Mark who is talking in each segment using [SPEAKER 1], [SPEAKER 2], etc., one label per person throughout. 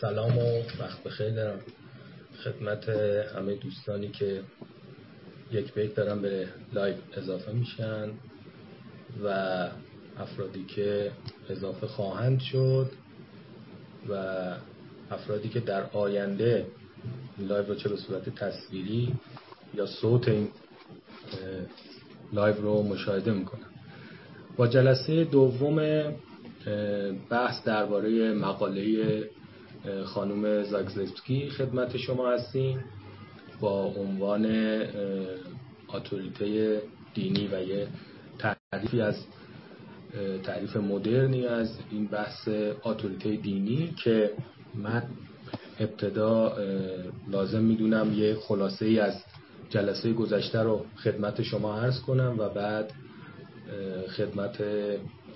[SPEAKER 1] سلام و وقت بخیر دارم. خدمت همه دوستانی که یک به یک دارن به live اضافه میشن و افرادی که اضافه خواهند شد و افرادی که در آینده live رو چه به صورت تصویری یا صوت این live رو مشاهده می‌کنن. با جلسه دوم بحث درباره مقاله خانم زاگزفسکی خدمت شما هستیم با عنوان اتوریته دینی و یه تعریفی از تعریف مدرنی از این بحث اتوریته دینی که من ابتدا لازم می‌دونم یه خلاصه ای از جلسه گذشته رو خدمت شما عرض کنم و بعد خدمت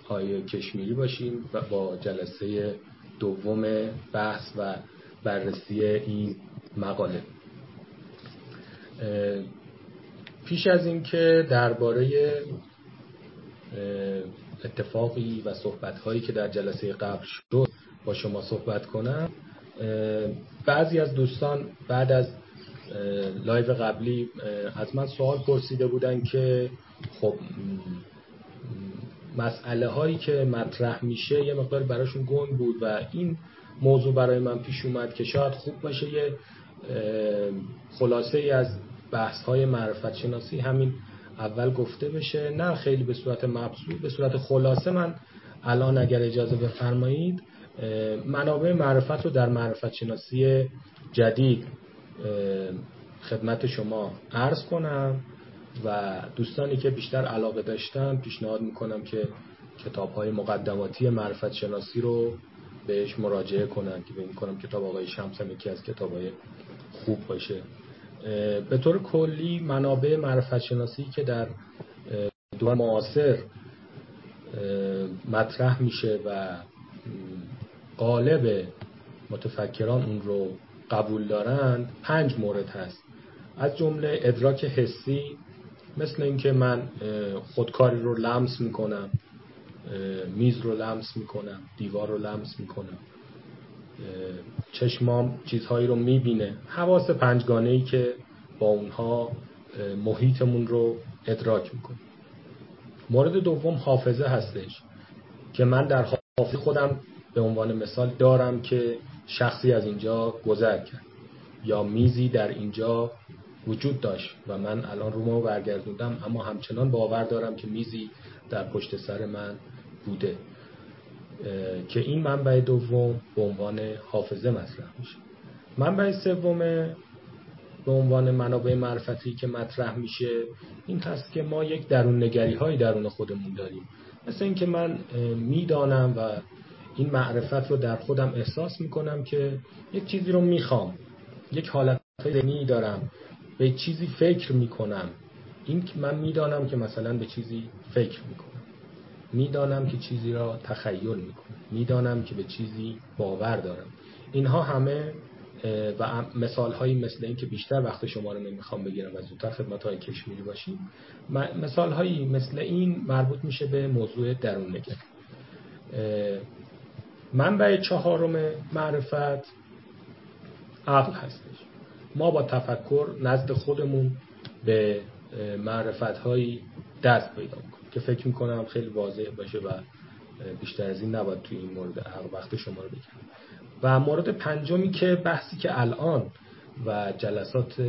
[SPEAKER 1] های کشمیری باشیم و با جلسه دوم بحث و بررسی این مقاله. پیش از اینکه درباره اتفاقی و صحبت هایی که در جلسه قبل شد با شما صحبت کنم بعضی از دوستان بعد از لایو قبلی از من سوال پرسیده بودن که خب مسئله هایی که مطرح میشه یه مقدار براشون گنگ بود و این موضوع برای من پیش اومد که شاید خوب باشه یه خلاصه ای از بحث های معرفت شناسی همین اول گفته بشه. نه خیلی به صورت مبسوط به صورت خلاصه من الان اگر اجازه بفرمایید منابع معرفت رو در معرفت شناسی جدید خدمت شما عرض کنم. و دوستانی که بیشتر علاقه داشتن پیشنهاد می‌کنم که کتاب های مقدماتی معرفت شناسی رو بهش مراجعه کنن که ببین کنم کتاب آقای شمس هم یکی از کتاب های خوب باشه. به طور کلی منابع معرفت شناسی که در دور معاصر مطرح میشه و قالب متفکران اون رو قبول دارند پنج مورد هست. از جمله ادراک حسی مثل اینکه من خودکاری رو لمس می‌کنم میز رو لمس می‌کنم دیوار رو لمس می‌کنم. چشمام چیزهایی رو می‌بینه. حواس پنجگانه ای که با اونها محیطمون رو ادراک می‌کنه. مورد دوم حافظه هستش که من در حافظه خودم به عنوان مثال دارم که شخصی از اینجا گذر کرد یا میزی در اینجا وجود داشت و من الان رومو برگردوندم اما همچنان باور دارم که میزی در پشت سر من بوده. که این منبع دوم به عنوان حافظه مطرح میشه. منبع سوم به عنوان منابع معرفتی که مطرح میشه این هست که ما یک درون نگری های درون خودمون داریم. مثل اینکه من می‌دانم و این معرفت رو در خودم احساس می‌کنم که یک چیزی رو می‌خوام یک حالت ذهنی دارم به چیزی فکر می‌کنم. این من می‌دانم که مثلا به چیزی فکر می‌کنم. می‌دانم که چیزی را تخیل می‌کنم. می‌دانم که به چیزی باور دارم. اینها همه و مثال هایی مثل این که بیشتر وقت شما رو نمی‌خوام بگیرم و زودتر خدمت های کشمیری باشیم. مثال هایی مثل این مربوط میشه به موضوع درون نگری. منبع چهارم معرفت عقل هستش. ما با تفکر نزد خودمون به معرفت هایی دست پیدا می‌کنیم که فکر می‌کنم خیلی واضح باشه و بیشتر از این نباید توی این مورد وقت شما رو بگیرم و مورد پنجمی که بحثی که الان و جلسات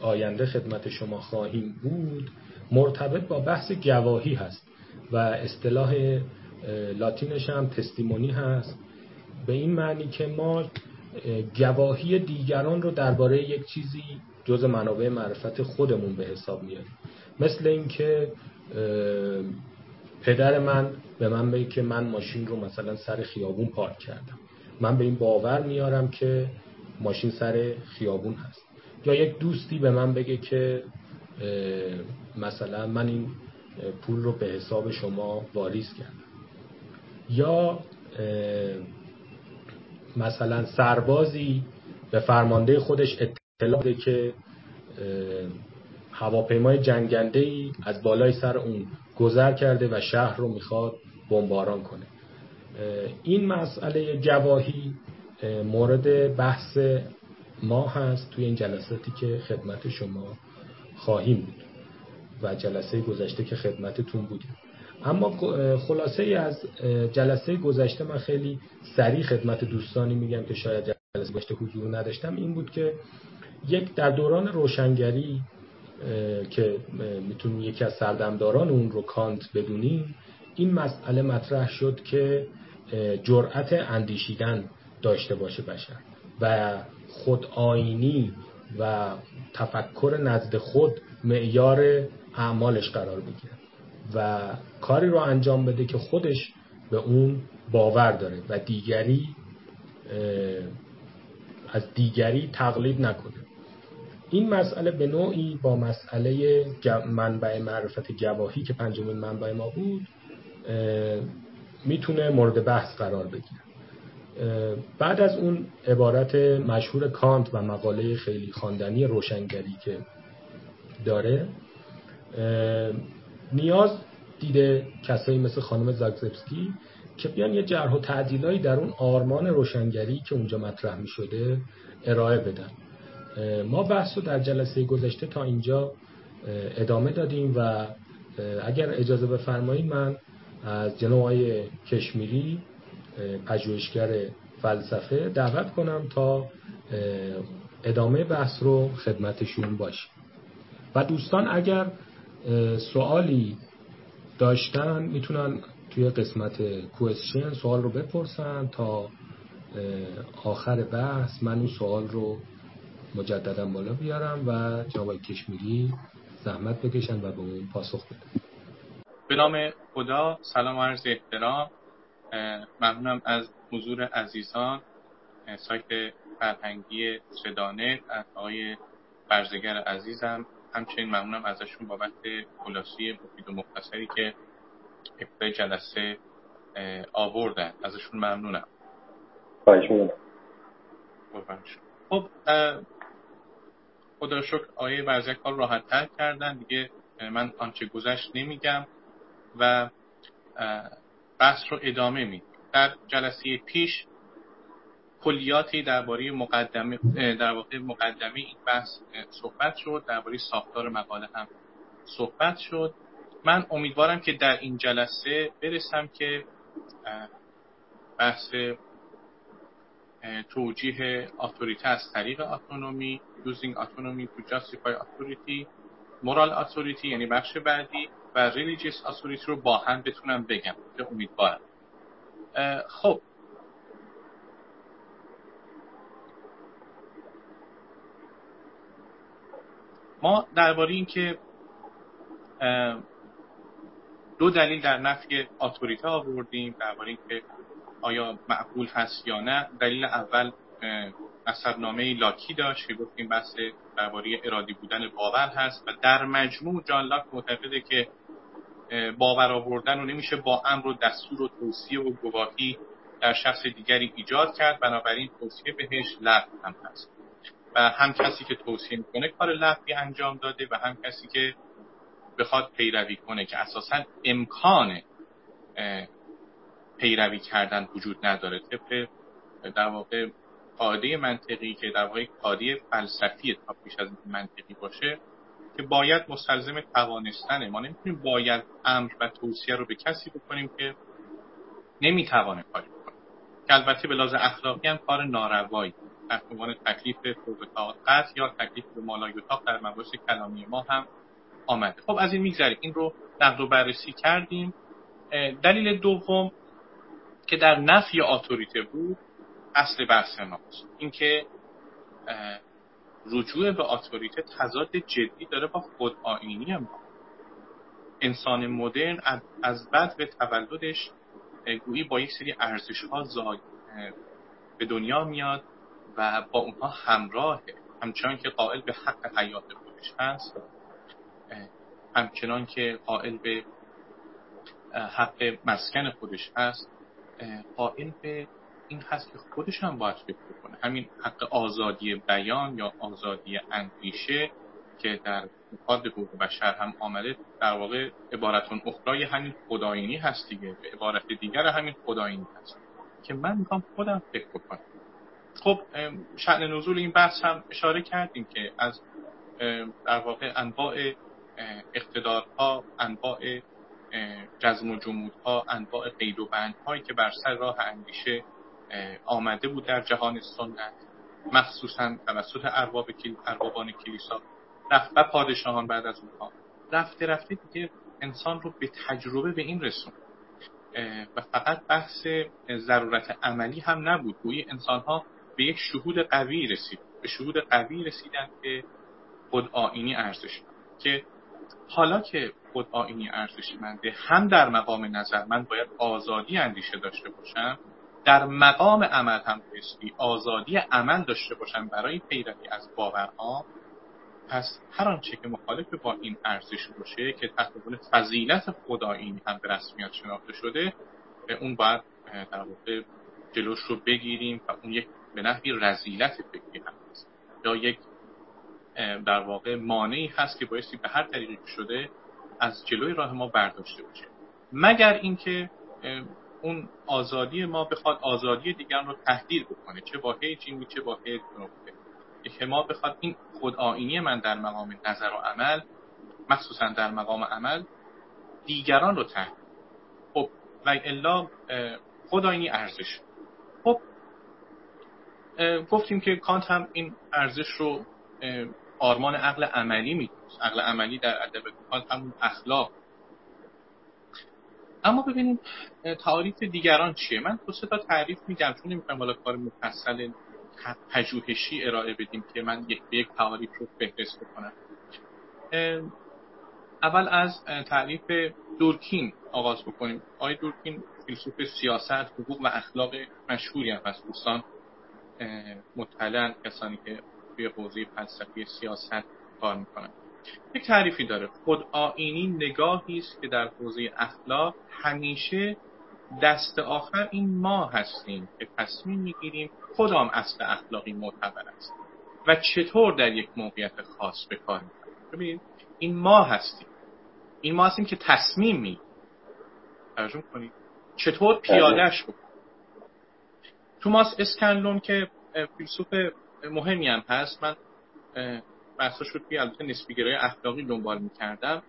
[SPEAKER 1] آینده خدمت شما خواهیم بود مرتبط با بحث گواهی هست و اصطلاح لاتینش هم تستیمونی هست. به این معنی که ما گواهی دیگران رو درباره یک چیزی جز منابع معرفت خودمون به حساب میاریم. مثل اینکه پدر من به من بگه که من ماشین رو مثلا سر خیابون پارک کردم. من به این باور میارم که ماشین سر خیابون هست. یا یک دوستی به من بگه که مثلا من این پول رو به حساب شما واریز کردم. یا مثلا سربازی به فرمانده خودش اطلاع بده که هواپیمای جنگنده ای از بالای سر اون گذر کرده و شهر رو می‌خواد بمباران کنه. این مسئله گواهی مورد بحث ما هست توی این جلساتی که خدمت شما خواهیم بود و جلسه گذشته که خدمتتون بودیم. اما خلاصه ای از جلسه گذشته من خیلی سریع خدمت دوستانی میگم که شاید جلسه گذشته حضور نداشتم این بود که یک در دوران روشنگری که می‌تونیم یکی از سردمداران اون رو کانت بدونیم این مسئله مطرح شد که جرأت اندیشیدن داشته باشه بشر و خود آینی و تفکر نزد خود معیار اعمالش قرار بگیره. و کاری رو انجام بده که خودش به اون باور داره و دیگری از دیگری تقلید نکنه. این مسئله به نوعی با مسئله منبع معرفت گواهی که پنجمین منبع ما بود می‌تونه مورد بحث قرار بگیره. بعد از اون عبارت مشهور کانت و مقاله خیلی خواندنی روشنگری که داره نیاز دیده کسایی مثل خانم زاگزبسکی که بیان یه جرح و تعدیلایی در اون آرمان روشنگری که اونجا مطرح می شده ارائه بدن. ما بحث رو در جلسه گذشته تا اینجا ادامه دادیم و اگر اجازه بفرمایید من از جناب کشمیری پژوهشگر فلسفه دعوت کنم تا ادامه بحث رو خدمتشون باشیم. و دوستان اگر سوالی داشتن می‌تونن توی قسمت کوئسشن سوال رو بپرسن تا آخر بحث من اون سوال رو مجددا بالا بیارم و جناب کشمیری زحمت بکشن و به اون پاسخ بدن.
[SPEAKER 2] به نام خدا سلام عرض احترام. ممنونم از حضور عزیزان. سایت فرهنگی صدانه از آقای برزگر عزیزم. همچنین ممنونم ازشون بابت خلاصی مفید و مختصری که ابتدای جلسه آوردن. ازشون ممنونم.
[SPEAKER 3] خواهش
[SPEAKER 2] خب خدا شکر آیه برزگر کار راحت تر کردن. دیگه من آنچه گذشت نمیگم و بحث رو ادامه می در جلسه پیش کلیاتی درباره مقدمه در واقع مقدمه این بحث صحبت شد درباره ساختار مقاله هم صحبت شد. من امیدوارم که در این جلسه برسم که بحث توجیه اتوریته از طریق اتونومی using autonomy to justify authority moral authority یعنی بخش بعدی و religious authority رو با هم بتونم بگم امیدوارم. خب ما درباره این که دو دلیل در نفی اتوریته آوردیم درباره اینکه آیا معقول هست یا نه. دلیل اول اثرنامه لاکی داشت که گفتیم بحث درباره ارادی بودن باور هست و در مجموع جان لاک معتقده که باور آوردن رو نمیشه با امر و دستور و توصیه و گواهی در شخص دیگری ایجاد کرد. بنابراین توصیه بهش لغو هم هست. و هم کسی که توصیه می‌کنه کار لغوی انجام داده و هم کسی که بخواد پیروی کنه که اساسا امکان پیروی کردن وجود نداره. طبق در واقع قاعده منطقی که در واقع قاعده فلسفی تا پیش از منطقی باشه که باید مستلزم توانستنه. ما نمی‌تونیم باید امر و توصیه رو به کسی بکنیم که نمی‌توانه کاری بکنه. که البته به لحاظ اخلاقی هم کار ناروایی. در عنوان تکلیف فوق طاقت یا تکلیف به مالای در مباحث کلامی ما هم آمده. خب از این میگذریم. این رو نقد و بررسی کردیم. دلیل دوم که در نفی آتوریته بود اصل بحث ماست اینکه رجوع به آتوریته تضاد جدی داره با خود آینی ما. انسان مدرن از بعد به تولدش گویی با یک سری ارزش ها به دنیا میاد. و با اونها همراهه. همچنان که قائل به حق حیات خودش هست همچنان که قائل به حق مسکن خودش هست قائل به این هست که خودش هم باید فکر کنه. همین حق آزادی بیان یا آزادی اندیشه که در مقاد حقوق بشر هم آمده در واقع عبارتون اخرای همین خداینی هست دیگه به عبارت دیگر همین خداینی هست. که من می‌خوام خودم فکر بکنم. خب شعن نزول این بحث هم اشاره کردیم که از در واقع انواع اقتدارها انواع جزم و جمودها انواع قید و بندهایی که بر سر راه اندیشه آمده بود در جهان سنت. مخصوصا توسط ارباب اربابان کلیسا و پادشاهان بعد از اونها رفته رفته دیگه انسان رو به تجربه به این رسون و فقط بحث ضرورت عملی هم نبود. گویی انسان ها به یک شهود قوی رسید. به شهود قوی رسیدن که خود آینی ارزش که حالا که خود آینی ارزشمنده هم در مقام نظر من باید آزادی اندیشه داشته باشم در مقام عمل هم بایستی آزادی عمل داشته باشم برای پیروی از باورها پس هر آنچه که مخالف با این ارزش باشه که تحت فضیلت خدایینی هم به رسمیت شناخته شده اون باید در واقع جلوش رو بگیریم و اون یک به نحوی رزیلت فکری هم هست. یا یک در واقع مانعی هست که بایستی به هر طریقی شده از جلوی راه ما برداشته باشه. مگر اینکه اون آزادی ما بخواد آزادی دیگران رو تهدید بکنه. چه با هیچ چه با هیچ که ما بخواد این خود آینی من در مقام نظر و عمل مخصوصا در مقام عمل دیگران رو تهدید. خب و الا خود آینی ارزش. گفتیم که کانت هم این ارزش رو آرمان عقل عملی می‌دونست. عقل عملی در ادب کانت همون اخلاق. اما ببینیم تعاریف دیگران چیه؟ من دو تا تعریف میگم. چون نمی‌خوام بالا کار مفصل پژوهشی ارائه بدیم که من یک به یک تعاریف رو فهرست بکنم. اول از تعریف دورکین آغاز بکنیم. آقای دورکین فیلسوف سیاست حقوق و اخلاق مشهوری هم هست. دوستان مطلعا کسانی که توی حوزه فلسفی سیاست کار می‌کنن. یک تعریفی داره. خود آینی نگاهی است که در حوزه اخلاق همیشه دست آخر این ما هستیم که تصمیم می‌گیریم کدام اصل اخلاقی معتبر است و چطور در یک موقعیت خاص به کار ببینید این ما هستیم. این ما هستیم که تصمیم می توجه کنید چطور پیادهش بکنیم؟ توماس اسکنلون که فیلسوف مهمی هم هست. من بحثاش رو توی البته نسبیگرای اخلاقی دنبال می‌کردم.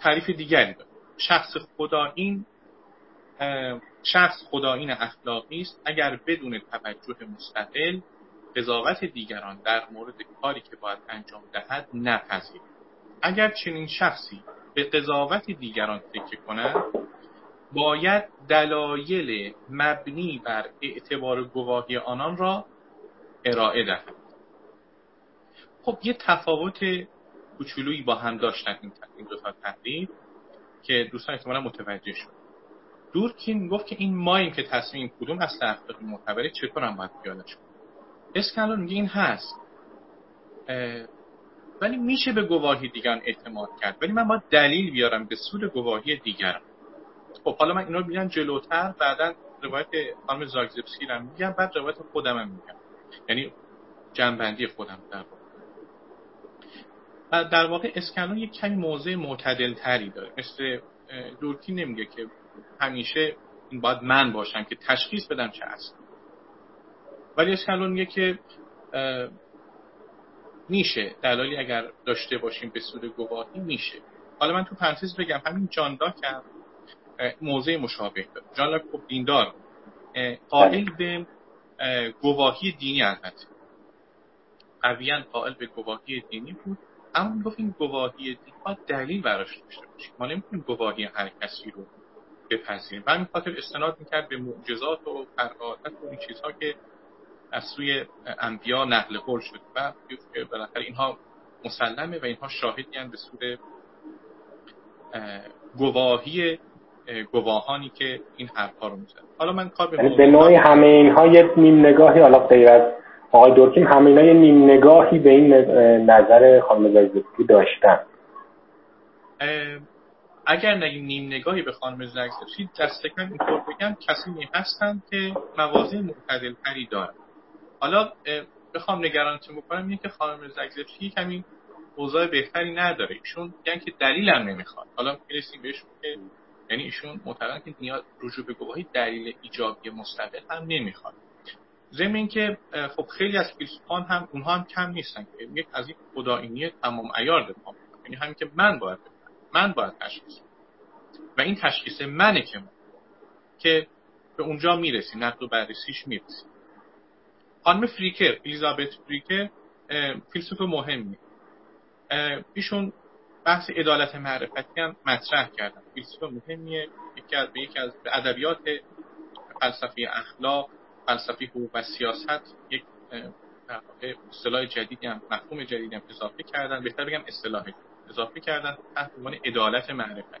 [SPEAKER 2] تعریف دیگری داره شخص خدا این شخص خدایین اخلاقی است. اگر بدون توجه مستقل قضاوت دیگران در مورد کاری که باید انجام دهد نپذیرد. اگر چنین شخصی به قضاوت دیگران فکر کند باید دلایل مبنی بر اعتبار گواهی آنان را ارائه دهد. خب یه تفاوت کوچولویی با هم داشتن این دو تا تحلیل که دوستان احتمالا متوجه شد دورکین گفت که این ماییم که تصمیم کدوم اصل اخلاقی معتبره چطور هم باید پیادش کنیم اسکندر میگه این هست. ولی میشه به گواهی دیگران اعتماد کرد. ولی من باید دلیل بیارم به سود گواهی دیگران. خب حالا من اینا رو میگم جلوتر بعدا روایت خانم زاگزبسکی رو میگم بعد روایت خودم هم میگم. یعنی جنبندی خودم در و در واقع اسکنون یک کمی موضع معتدل تری داره. مثل دورکی نمیگه که همیشه این باید من باشم که تشخیص بدم چه هست. ولی اسکنون میگه که میشه. دلالی اگر داشته باشیم به سود گواهی میشه. حالا من تو پرانتز بگم همین جان لاک هم موضع مشابه داره. جان لاک خب دیندار. قائل به گواهی دینی البته. قویا قائل به گواهی دینی بود. اما گفت این گواهی دینی باید دلیل براش داشته باشیم ما نمی‌تونیم گواهی هر کسی رو بپذیریم. و همین خاطر استناد می‌کرد به معجزات و فرقاتت و این چیزها که از سوی انبیا نقل قول شد و بالاخره اینها مسلمه و اینها شاهدی به سود گواهی گواهانی که این حرفها رو میزن حالا من کار به
[SPEAKER 3] یعنی به نوعی همه اینها یه نیم نگاهی حالا غیر از آقای دورکیم همه اینا یه نیم نگاهی به این نظر خانم زاگزبسکی داشتن.
[SPEAKER 2] اگر نگیم نیم نگاهی به خانم زاگزبسکی دست کم اینطور بگم کسی هستند که موازه معتدل تری دارن. حالا بخوام نگرانتون بکنم اینه که خانم زگزفی کمی اوضاع بهتری نداره. ایشون میگن که دلیلم نمی‌خواد. حالا می‌رسیم بهش که یعنی ایشون معتقدن که نیاز رجوع به گواهی دلیل ایجابی مستقل هم نمی‌خواد. ضمن که خب خیلی از فیلسوفان هم اونها هم کم نیستن که یک از این خدایینی تمام عیار دفاع یعنی همین که من باید من باید تشخیص و این تشخیص منه که من که به اونجا می‌رسیم. نقد و بررسیش می‌رسیم. خانم فریکر الیزابت فریکر فیلسوف مهمی. ایشون بحث عدالت معرفتی هم مطرح کردن فیلسوف مهمیه. یکی از یکی از ادبیات فلسفه اخلاق فلسفه حقوق و سیاست یک اصطلاح جدیدی هم مفهوم جدیدی هم اضافه کردن. بهتر بگم اصطلاح اضافه کردن تحت عنوان عدالت معرفتی.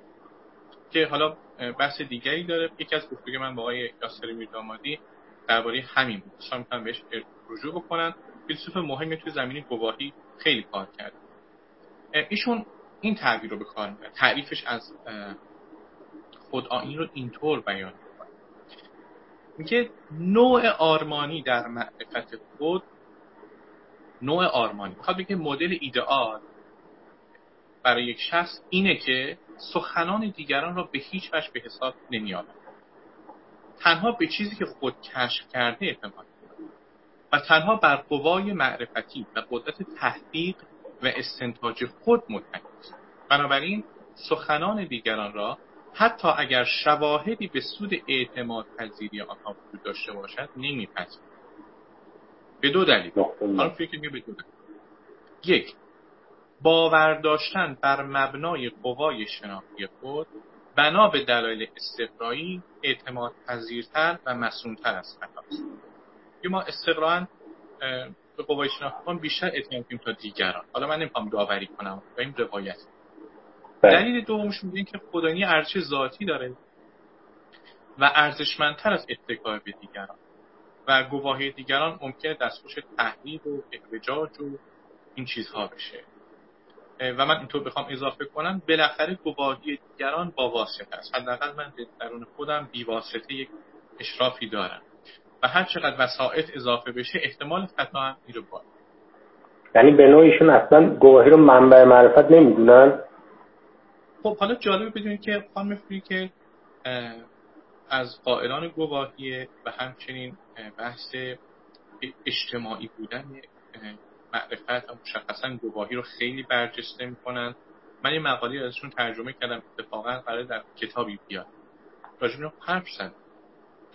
[SPEAKER 2] که حالا بحث دیگری داره. یکی از گفتگوی من با آقای یاسر میردامادی درباره همین بود. دوستان می‌تونن بهش رجوع بکنن. فیلسوف مهمی توی زمینی گواهی خیلی کار کرد. ایشون این تعبیر رو به کار می‌بره. تعریفش از خودآینی رو اینطور بیان می‌کنه. میگه نوع آرمانی در معرفت خود نوع آرمانی. می‌خواد بگه مدل ایدئال برای یک شخص اینه که سخنان دیگران را به هیچ وجه به حساب نمیآورد. تنها به چیزی که خود کشف کرده اعتماد و تنها بر قوای معرفتی و قدرت تحقیق و استنتاج خود متکی بنابراین سخنان دیگران را حتی اگر شواهدی به سود اعتماد پذیری آنها وجود داشته باشد نمیپذیرد به دو دلیل. حالا فکر به دو دلیل. یک باور داشتن بر مبنای قوای شناختی خود بنا به دلایل استقرایی اعتماد پذیرتر و مسئولتر از خطاست. ما استقراا به قوای شناختی بیشتر اعتماد کنیم تا دیگران. حالا من نمی‌خوام داوری کنم و این روایت. بله. دلیل دومش میگه که خدایی ارزش ذاتی داره و ارزشمندتر از اتکای به دیگران. و گواهی دیگران ممکنه دستخوش تحلیل و احوجاج و این چیزها بشه. و من اینطور بخوام اضافه کنم بالاخره گواهی دیگران با واسطه است. حداقل من درون خودم بی واسطه یک اشرافی دارم. و هر چقدر وسائط اضافه بشه احتمال خطا هم میره بالا
[SPEAKER 3] یعنی به نوعیشون اصلا گواهی رو منبع معرفت نمی‌دونن؟
[SPEAKER 2] خب حالا جالبه بدونید که خانم فری از قائلان گواهی و همچنین بحث اجتماعی بودن معرفت و مشخصا گواهی رو خیلی برجسته می‌کنن. من یه مقالی ازشون ترجمه کردم اتفاقا قرار در کتابی بیاد راجب حرف زد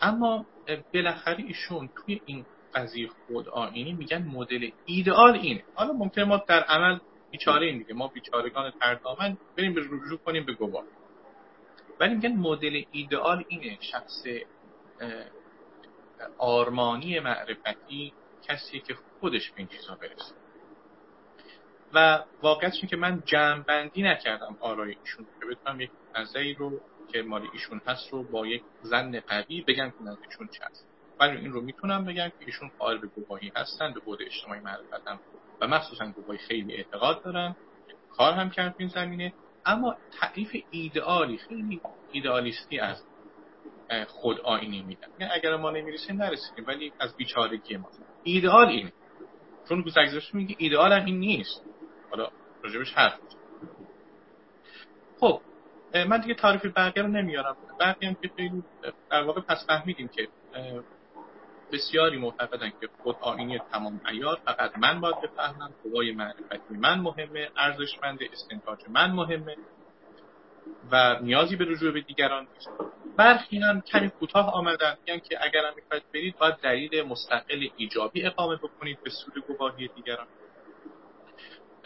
[SPEAKER 2] اما بالاخره ایشون توی این قضیه خود آینی میگن مدل ایدئال اینه. حالا ممکنه ما در عمل بیچاره این دیگه. ما بیچارگان تردامن بریم به رجوع کنیم به گواه. ولی میگن مدل ایدئال اینه. شخص آرمانی معرفتی کسی که خودش به این چیزا برسه. و واقعیتش که من جمع بندی نکردم آرای ایشون که بتونم یک نظری رو که مال ایشون هست رو با یک زن قوی بگم که نظر ایشون چه هست ولی این رو می‌تونم بگم که ایشون قائل به گواهی هستن به بود اجتماعی معرفتم و مخصوصا گواهی خیلی اعتقاد دارن کار هم کرد این زمینه. اما تعریف ایدئالی خیلی ایدئالیستی از خود آینی میدن یعنی اگر ما نمی‌رسیم نرسیدیم ولی از بیچارگی ما. ایدئال اینه. چون گذشته میگه ایدئال هم این نیست. حالا راجبش حرف خب من دیگه تعریف بقیه رو نمیارم. بقیه هم که خیلی در واقع پس فهمیدیم که بسیاری معتقدن که خود آینی تمام ایار فقط من باید بفهمم قوای معرفتی من مهمه ارزشمند استنتاج من مهمه و نیازی به رجوع به دیگران نیست. برخی هم کمی کوتاه آمدن میگن که اگر هم می‌خواید برید باید دلیل مستقل ایجابی اقامه بکنید به سود گواهی دیگران.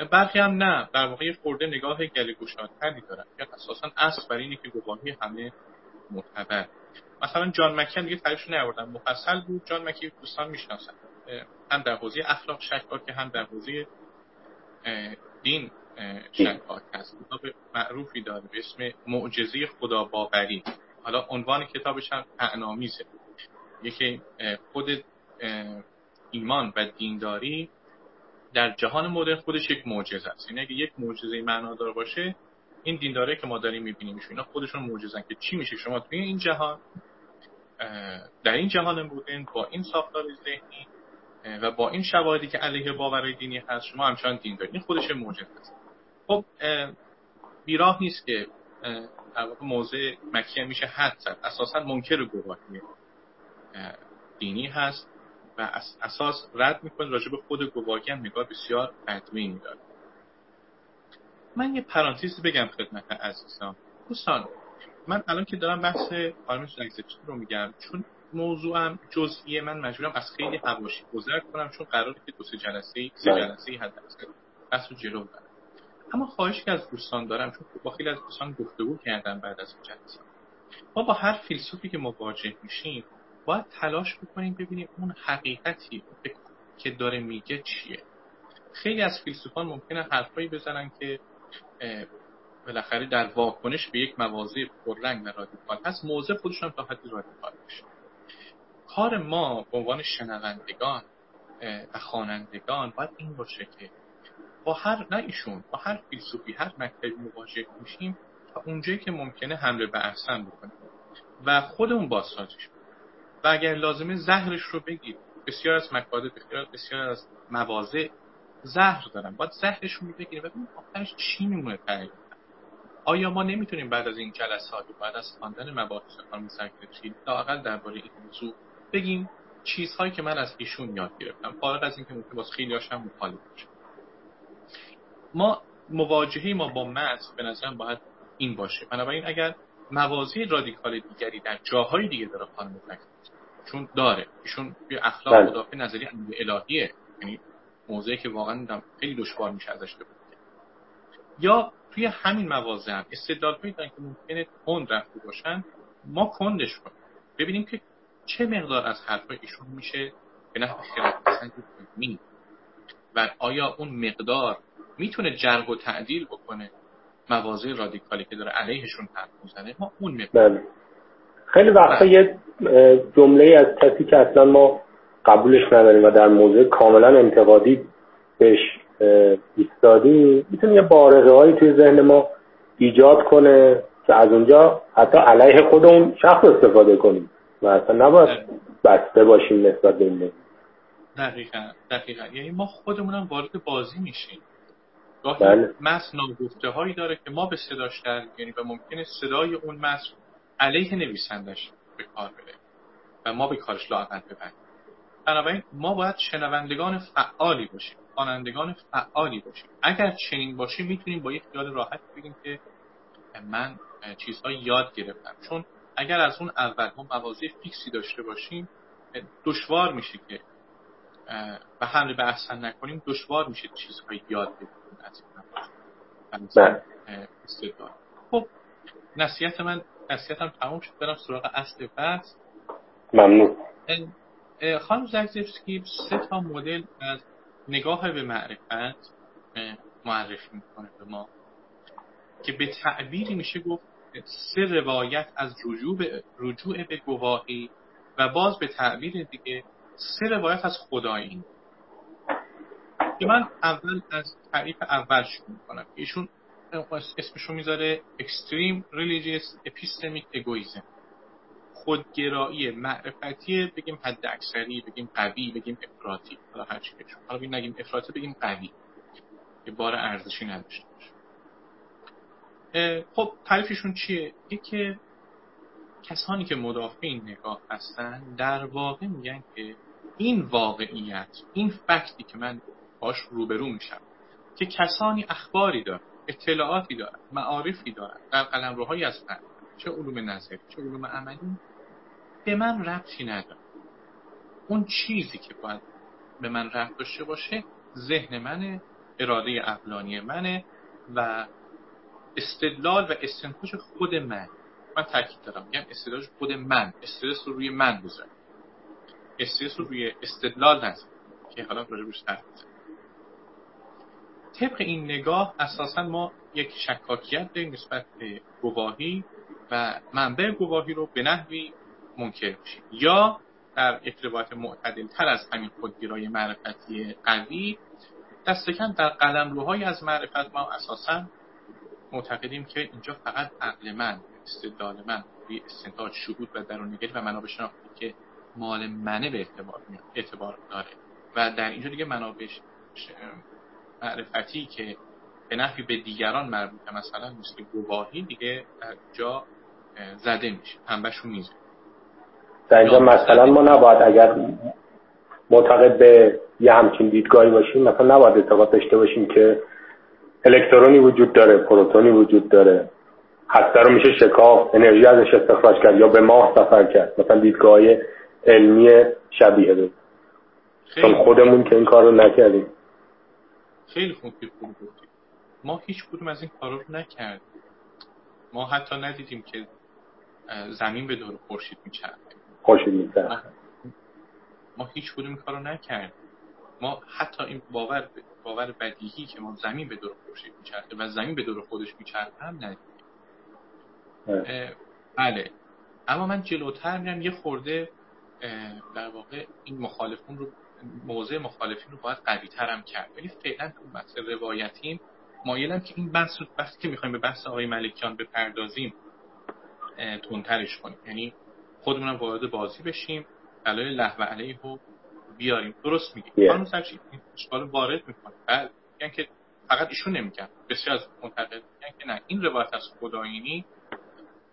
[SPEAKER 2] برخی هم نه. در واقع خورده نگاه گله گشادتری دارن که اساسا اصل بر اینه که گواهی همه معتبر. مثلا جان مکن دیگه تعریفش نیاوردم مفصل بود. جان مکی دوستان می‌شناسن. هم در حوزه اخلاق شکاک که هم در حوزه دین شکاک هست. کتاب معروفی داره به اسم معجزه خدا باوری حالا عنوان کتابش هم اعنامیزه. یکی خود ایمان و دینداری در جهان مدرن خودش یک معجزه است. یعنی اگه یک معجزه معنادار باشه این دینداره که ما داریم می‌بینیم اینا خودشون معجزن که چی میشه؟ شما توی این جهان در این جهان مدرن با این ساختار ذهنی و با این شواهدی که علیه باورهای دینی هست شما همچنان دین دارید این خودش موجب هست خب بیراه نیست که در واقع موضع مکیه میشه حد زد. اساسا منکر گواهی دینی هست. و اساس رد می‌کنه راجع به خود گواهی هم نگاه بسیار بدبینی داره. من یه پرانتز بگم خدمت عزیزان. دوستان من الان که دارم بحث آرمین رو میگم چون موضوعم جزئی من مجبورم از خیلی حواشی گذر کنم چون قراره که دو سه جلسه سه بله. جلسه حد بحث رو جلو برم اما خواهش که از دوستان دارم چون با خیلی از دوستان گفتگو کردم بعد از جلسه. ما با هر فیلسوفی که مواجه میشیم باید تلاش بکنیم ببینیم اون حقیقتی که داره میگه چیه. خیلی از فیلسوفان ممکنه حرفایی بزنن که بالاخره در واکنش به یک مواضع پررنگ و رادیکال هست موضع خودشون تا حدی رادیکال میشه کار ما به عنوان شنوندگان و خوانندگان باید این باشه که با هر نه ایشون با هر فیلسوفی هر مکتبی مواجه میشیم تا اونجایی که ممکنه حمله به احسن بکنیم. و خودمون بازسازیش و اگر لازمه زهرش رو بگیر بسیار از مکاتب بسیار, از مواضع زهر دارن باید زهرشون رو بگیریم و ببینیم آخرش چی میمونه تغییر آیا ما نمی‌تونیم بعد از این جلسات بعد از خواندن مباحث خانم سکرتری لااقل درباره این موضوع بگیم چیزهایی که من از ایشون یاد گرفتم فارغ از اینکه ممکن باز خیلی هاشم مخالف باشه. ما مواجهه ما با متن به نظرم باید این باشه. بنابراین اگر موازی رادیکال دیگری در جاهای دیگه داره خانم چون داره. ایشون یه اخلاق بله. مدافع نظری الهیه. یعنی موضعی که واقعا خیلی دشوار میشه ازش بود یا توی همین مواضع هم استدلال هایی که ممکنه کند رفته باشن. ما کندش کنیم ببینیم که چه مقدار از حرفای ایشون میشه. به خیلی می و آیا اون مقدار می‌تونه جرگ و تعدیل بکنه؟ مواضع رادیکالی که داره علیهشون حرف می‌زنه. ما اون مقدار بله.
[SPEAKER 3] خیلی وقتا یه جمله از کسی که اصلا ما قبولش نداریم و در موضوع کاملا انتقادی بهش ایستادیم می‌تونه یه بارقه هایی توی ذهن ما ایجاد کنه که از اونجا حتی علیه خودمون شخص استفاده کنیم و اصلا نباید بسته باشیم نسبت به این
[SPEAKER 2] دقیقا دقیقا. یعنی ما خودمونم وارد بازی میشیم. گاهی بله. متن ناگفته هایی داره که ما به صداش در یعنی و ممکنه صدای اون متن علیه نویسندش به کار بره و ما به کارش لااقل ببندیم بنابراین ما باید شنوندگان فعالی باشیم خوانندگان فعالی باشیم. اگر چنین باشیم می‌تونیم با یک خیال راحت بگیم که من چیزهایی یاد گرفتم. چون اگر از اون اول ما مواضع فیکسی داشته باشیم دشوار میشه که و حمله به احسن نکنیم دشوار میشه چیزهایی یاد بگیریم از این بله. خب نصیحت من نصیحتم تموم شد برم سراغ اصل بحث.
[SPEAKER 3] ممنون.
[SPEAKER 2] خانم زگزفسکی سه تا مدل از نگاه به معرفت معرفی می‌کنه به ما. که به تعبیری میشه گفت سه روایت از رجوع به, رجوع به گواهی و باز به تعبیر دیگه سه روایت از خدایی. که من اول از تعریف اول شروع می‌کنم. ایشون اسمشو می‌ذاره Extreme Religious Epistemic Egoism. خودگرایی معرفتی بگیم حد اکثری بگیم قوی بگیم افراطی. حالا هر چی بگیم حالا نگیم افراطی بگیم قوی. که بار ارزشی نداشته باشه. خب تعریفشون چیه؟ که کسانی که مدافع این نگاه هستن در واقع میگن که این واقعیت این فکتی که من باش روبرو میشم که کسانی اخباری دارن. اطلاعاتی دارن معارفی دارن در قلمروهایی من چه علوم نظری چه علوم عملی؟ به من ربطی نداره. اون چیزی که باید به من ربط داشته باشه ذهن منه اراده عقلانی منه و استدلال و استنتاج خود من. من تاکید دارم میگم استدلال خود من. استرس رو روی من بذارم استرس رو روی استدلال نذارم که حالا راجبش حرف طبق این نگاه اساسا ما یک شکاکیت داریم نسبت به گواهی و منبع گواهی رو به نحوی منکر میشیم. یا در روایت معتدل تر از همین خودگیرای معرفتی قوی دست کم در قلمروهای از معرفت ما اساسا معتقدیم که اینجا فقط عقل من استدلال من روی استنتاج شهود و درونگری و منابع شناختی که مال منه به اعتبار اعتبار داره. و در اینجا دیگه منابع معرفتی که به نفی به دیگران مربوطه مثلا مثل گواهی دیگه در جا زده میشه پنبهشون میزه
[SPEAKER 3] در اینجا مثلا ما نباید اگر معتقد به یه همچین دیدگاهی باشیم مثلا نباید اعتقاد داشته باشیم که الکترونی وجود داره پروتونی وجود داره. هسته رو میشه شکاف انرژی ازش استخراج کرد یا به ماه سفر کرد. مثلا دیدگاه علمی شبیه به. چون خودمون که این کار رو نکردیم.
[SPEAKER 2] خیلی خوب ما هیچ کدوم از این کارا رو نکردیم. ما حتی ندیدیم که زمین به دور خورشید میچرخه.
[SPEAKER 3] خورشید میچرخه.
[SPEAKER 2] ما هیچ کدوم این کارو نکردیم. ما حتی این باور باور بدیهی که ما زمین به دور خورشید میچرخه و زمین به دور خودش میچرخه هم ندیدیم. بله. اما من جلوتر میرم یه خورده در واقع این مخالفون رو موضع مخالفین رو باید قوی ترم کرد. ولی فعلا تو بحث روایتیم مایلم که این بحث رو که می‌خوایم به بحث آقای ملکیان بپردازیم تونترش کنیم. یعنی خودمونم وارد بازی بشیم دلایل لحو علیه رو بیاریم. درست میگیم خانم سرچی این اشکال وارد می‌کنه بعد یعنی که فقط ایشون نمیگن. بسیار از منتقد میگن که نه این روایت از خداینی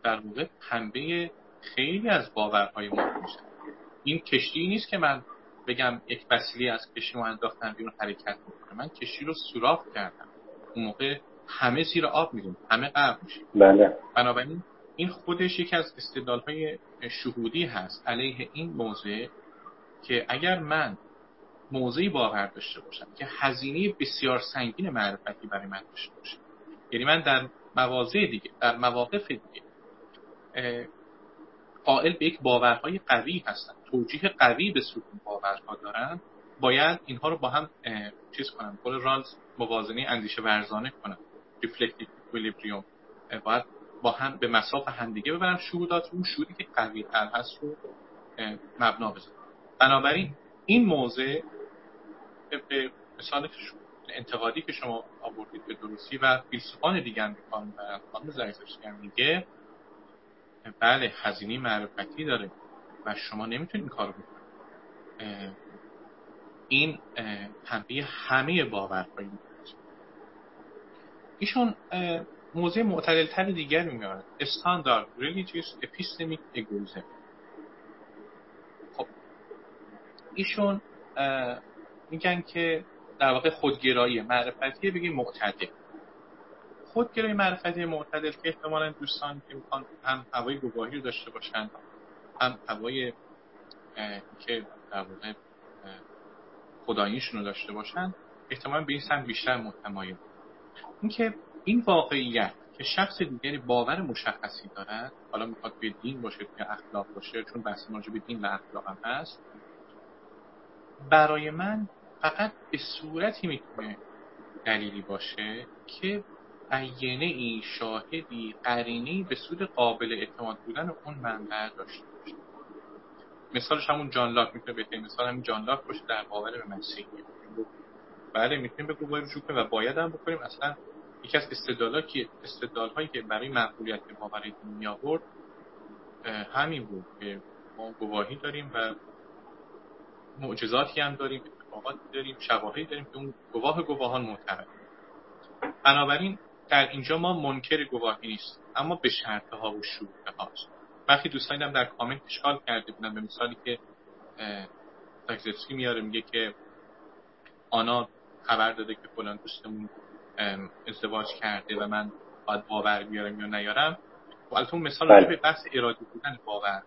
[SPEAKER 2] در واقع پنبه خیلی از باورهای ما میشه. این کشتی نیست که من بگم یک وسیله از کشتی رو انداختم بیرون حرکت می‌کنه. من کشتی رو سوراخ کردم. اون موقع همه زیر آب میریم همه غرق میشیم.
[SPEAKER 3] بله.
[SPEAKER 2] بنابراین این خودش یکی از استدلال های شهودی هست. علیه این موضع که اگر من موضعی باور داشته باشم که هزینه بسیار سنگین معرفتی برای من داشته باشه یعنی من در مواضع دیگه در مواقف دیگه قائل به یک باورهای قوی هستن توجیه قوی به سوی باورها دارن باید اینها رو با هم چیز کنم قول رالز موازنه اندیشه ورزانه کنم reflective equilibrium. باید با هم به مصاف همدیگه ببرم شهودات اون شهودی که قوی تر هست رو مبنا بزنم بنابراین این موضع به مثال انتقادی که شما آوردید به درستی و فیلسوفان دیگر می‌کنن و خانم زریزفشگر میگه بله هزینه معرفتی داره. و شما نمی‌تونید این کارو بکنید. این پنبه همه باورهایی ایشون موضوع معتدلتر دیگر میاره. استاندارد ریلیجیس اپیستمیک اگویزم خب ایشون میگن که در واقع خودگرایی معرفتی بگیم معتدل. خودگرایی معرفتی معتدل که احتمالا دوستان که می‌خوان هم هوای گواهی رو داشته باشن هم هوای که در واقع خداییشون رو داشته باشن احتمالا به این سمت بیشتر متمایل اینکه این واقعیت که شخص دیگری باور مشخصی دارد حالا می‌خواد به دین باشه یا اخلاق باشه چون بحث ما به دین و اخلاق هم هست برای من فقط به صورتی می‌تونه دلیلی باشه که بیانه ای شاهدی قرینی به سود قابل اعتماد بودن اون منبع داشته. مثالش همون جان لاک می‌تونه بهترین مثال همین جان لاک باشه در باور به مسیحی بله می‌تونیم به گواهی رجوع کنیم و باید هم بکنیم. اصلا یکی از استدلال که استدلال هایی که برای مقبولیت باور دینی آورد همین بود که ما گواهی داریم و معجزاتی هم داریم اتفاقاتی داریم شواهدی داریم که اون گواه گواهان معتبر بنابراین در اینجا ما منکر گواهی نیست اما به شرط ها و شروط هاست وقتی دوستانی هم در کامنت اشکال کرده بودن به مثالی که تاکزفسکی میاره میگه که آنا خبر داده که فلان دوستمون ازدواج کرده و من باید باور بیارم یا نیارم. و البته مثال بله. به بحث ارادی بودن باور.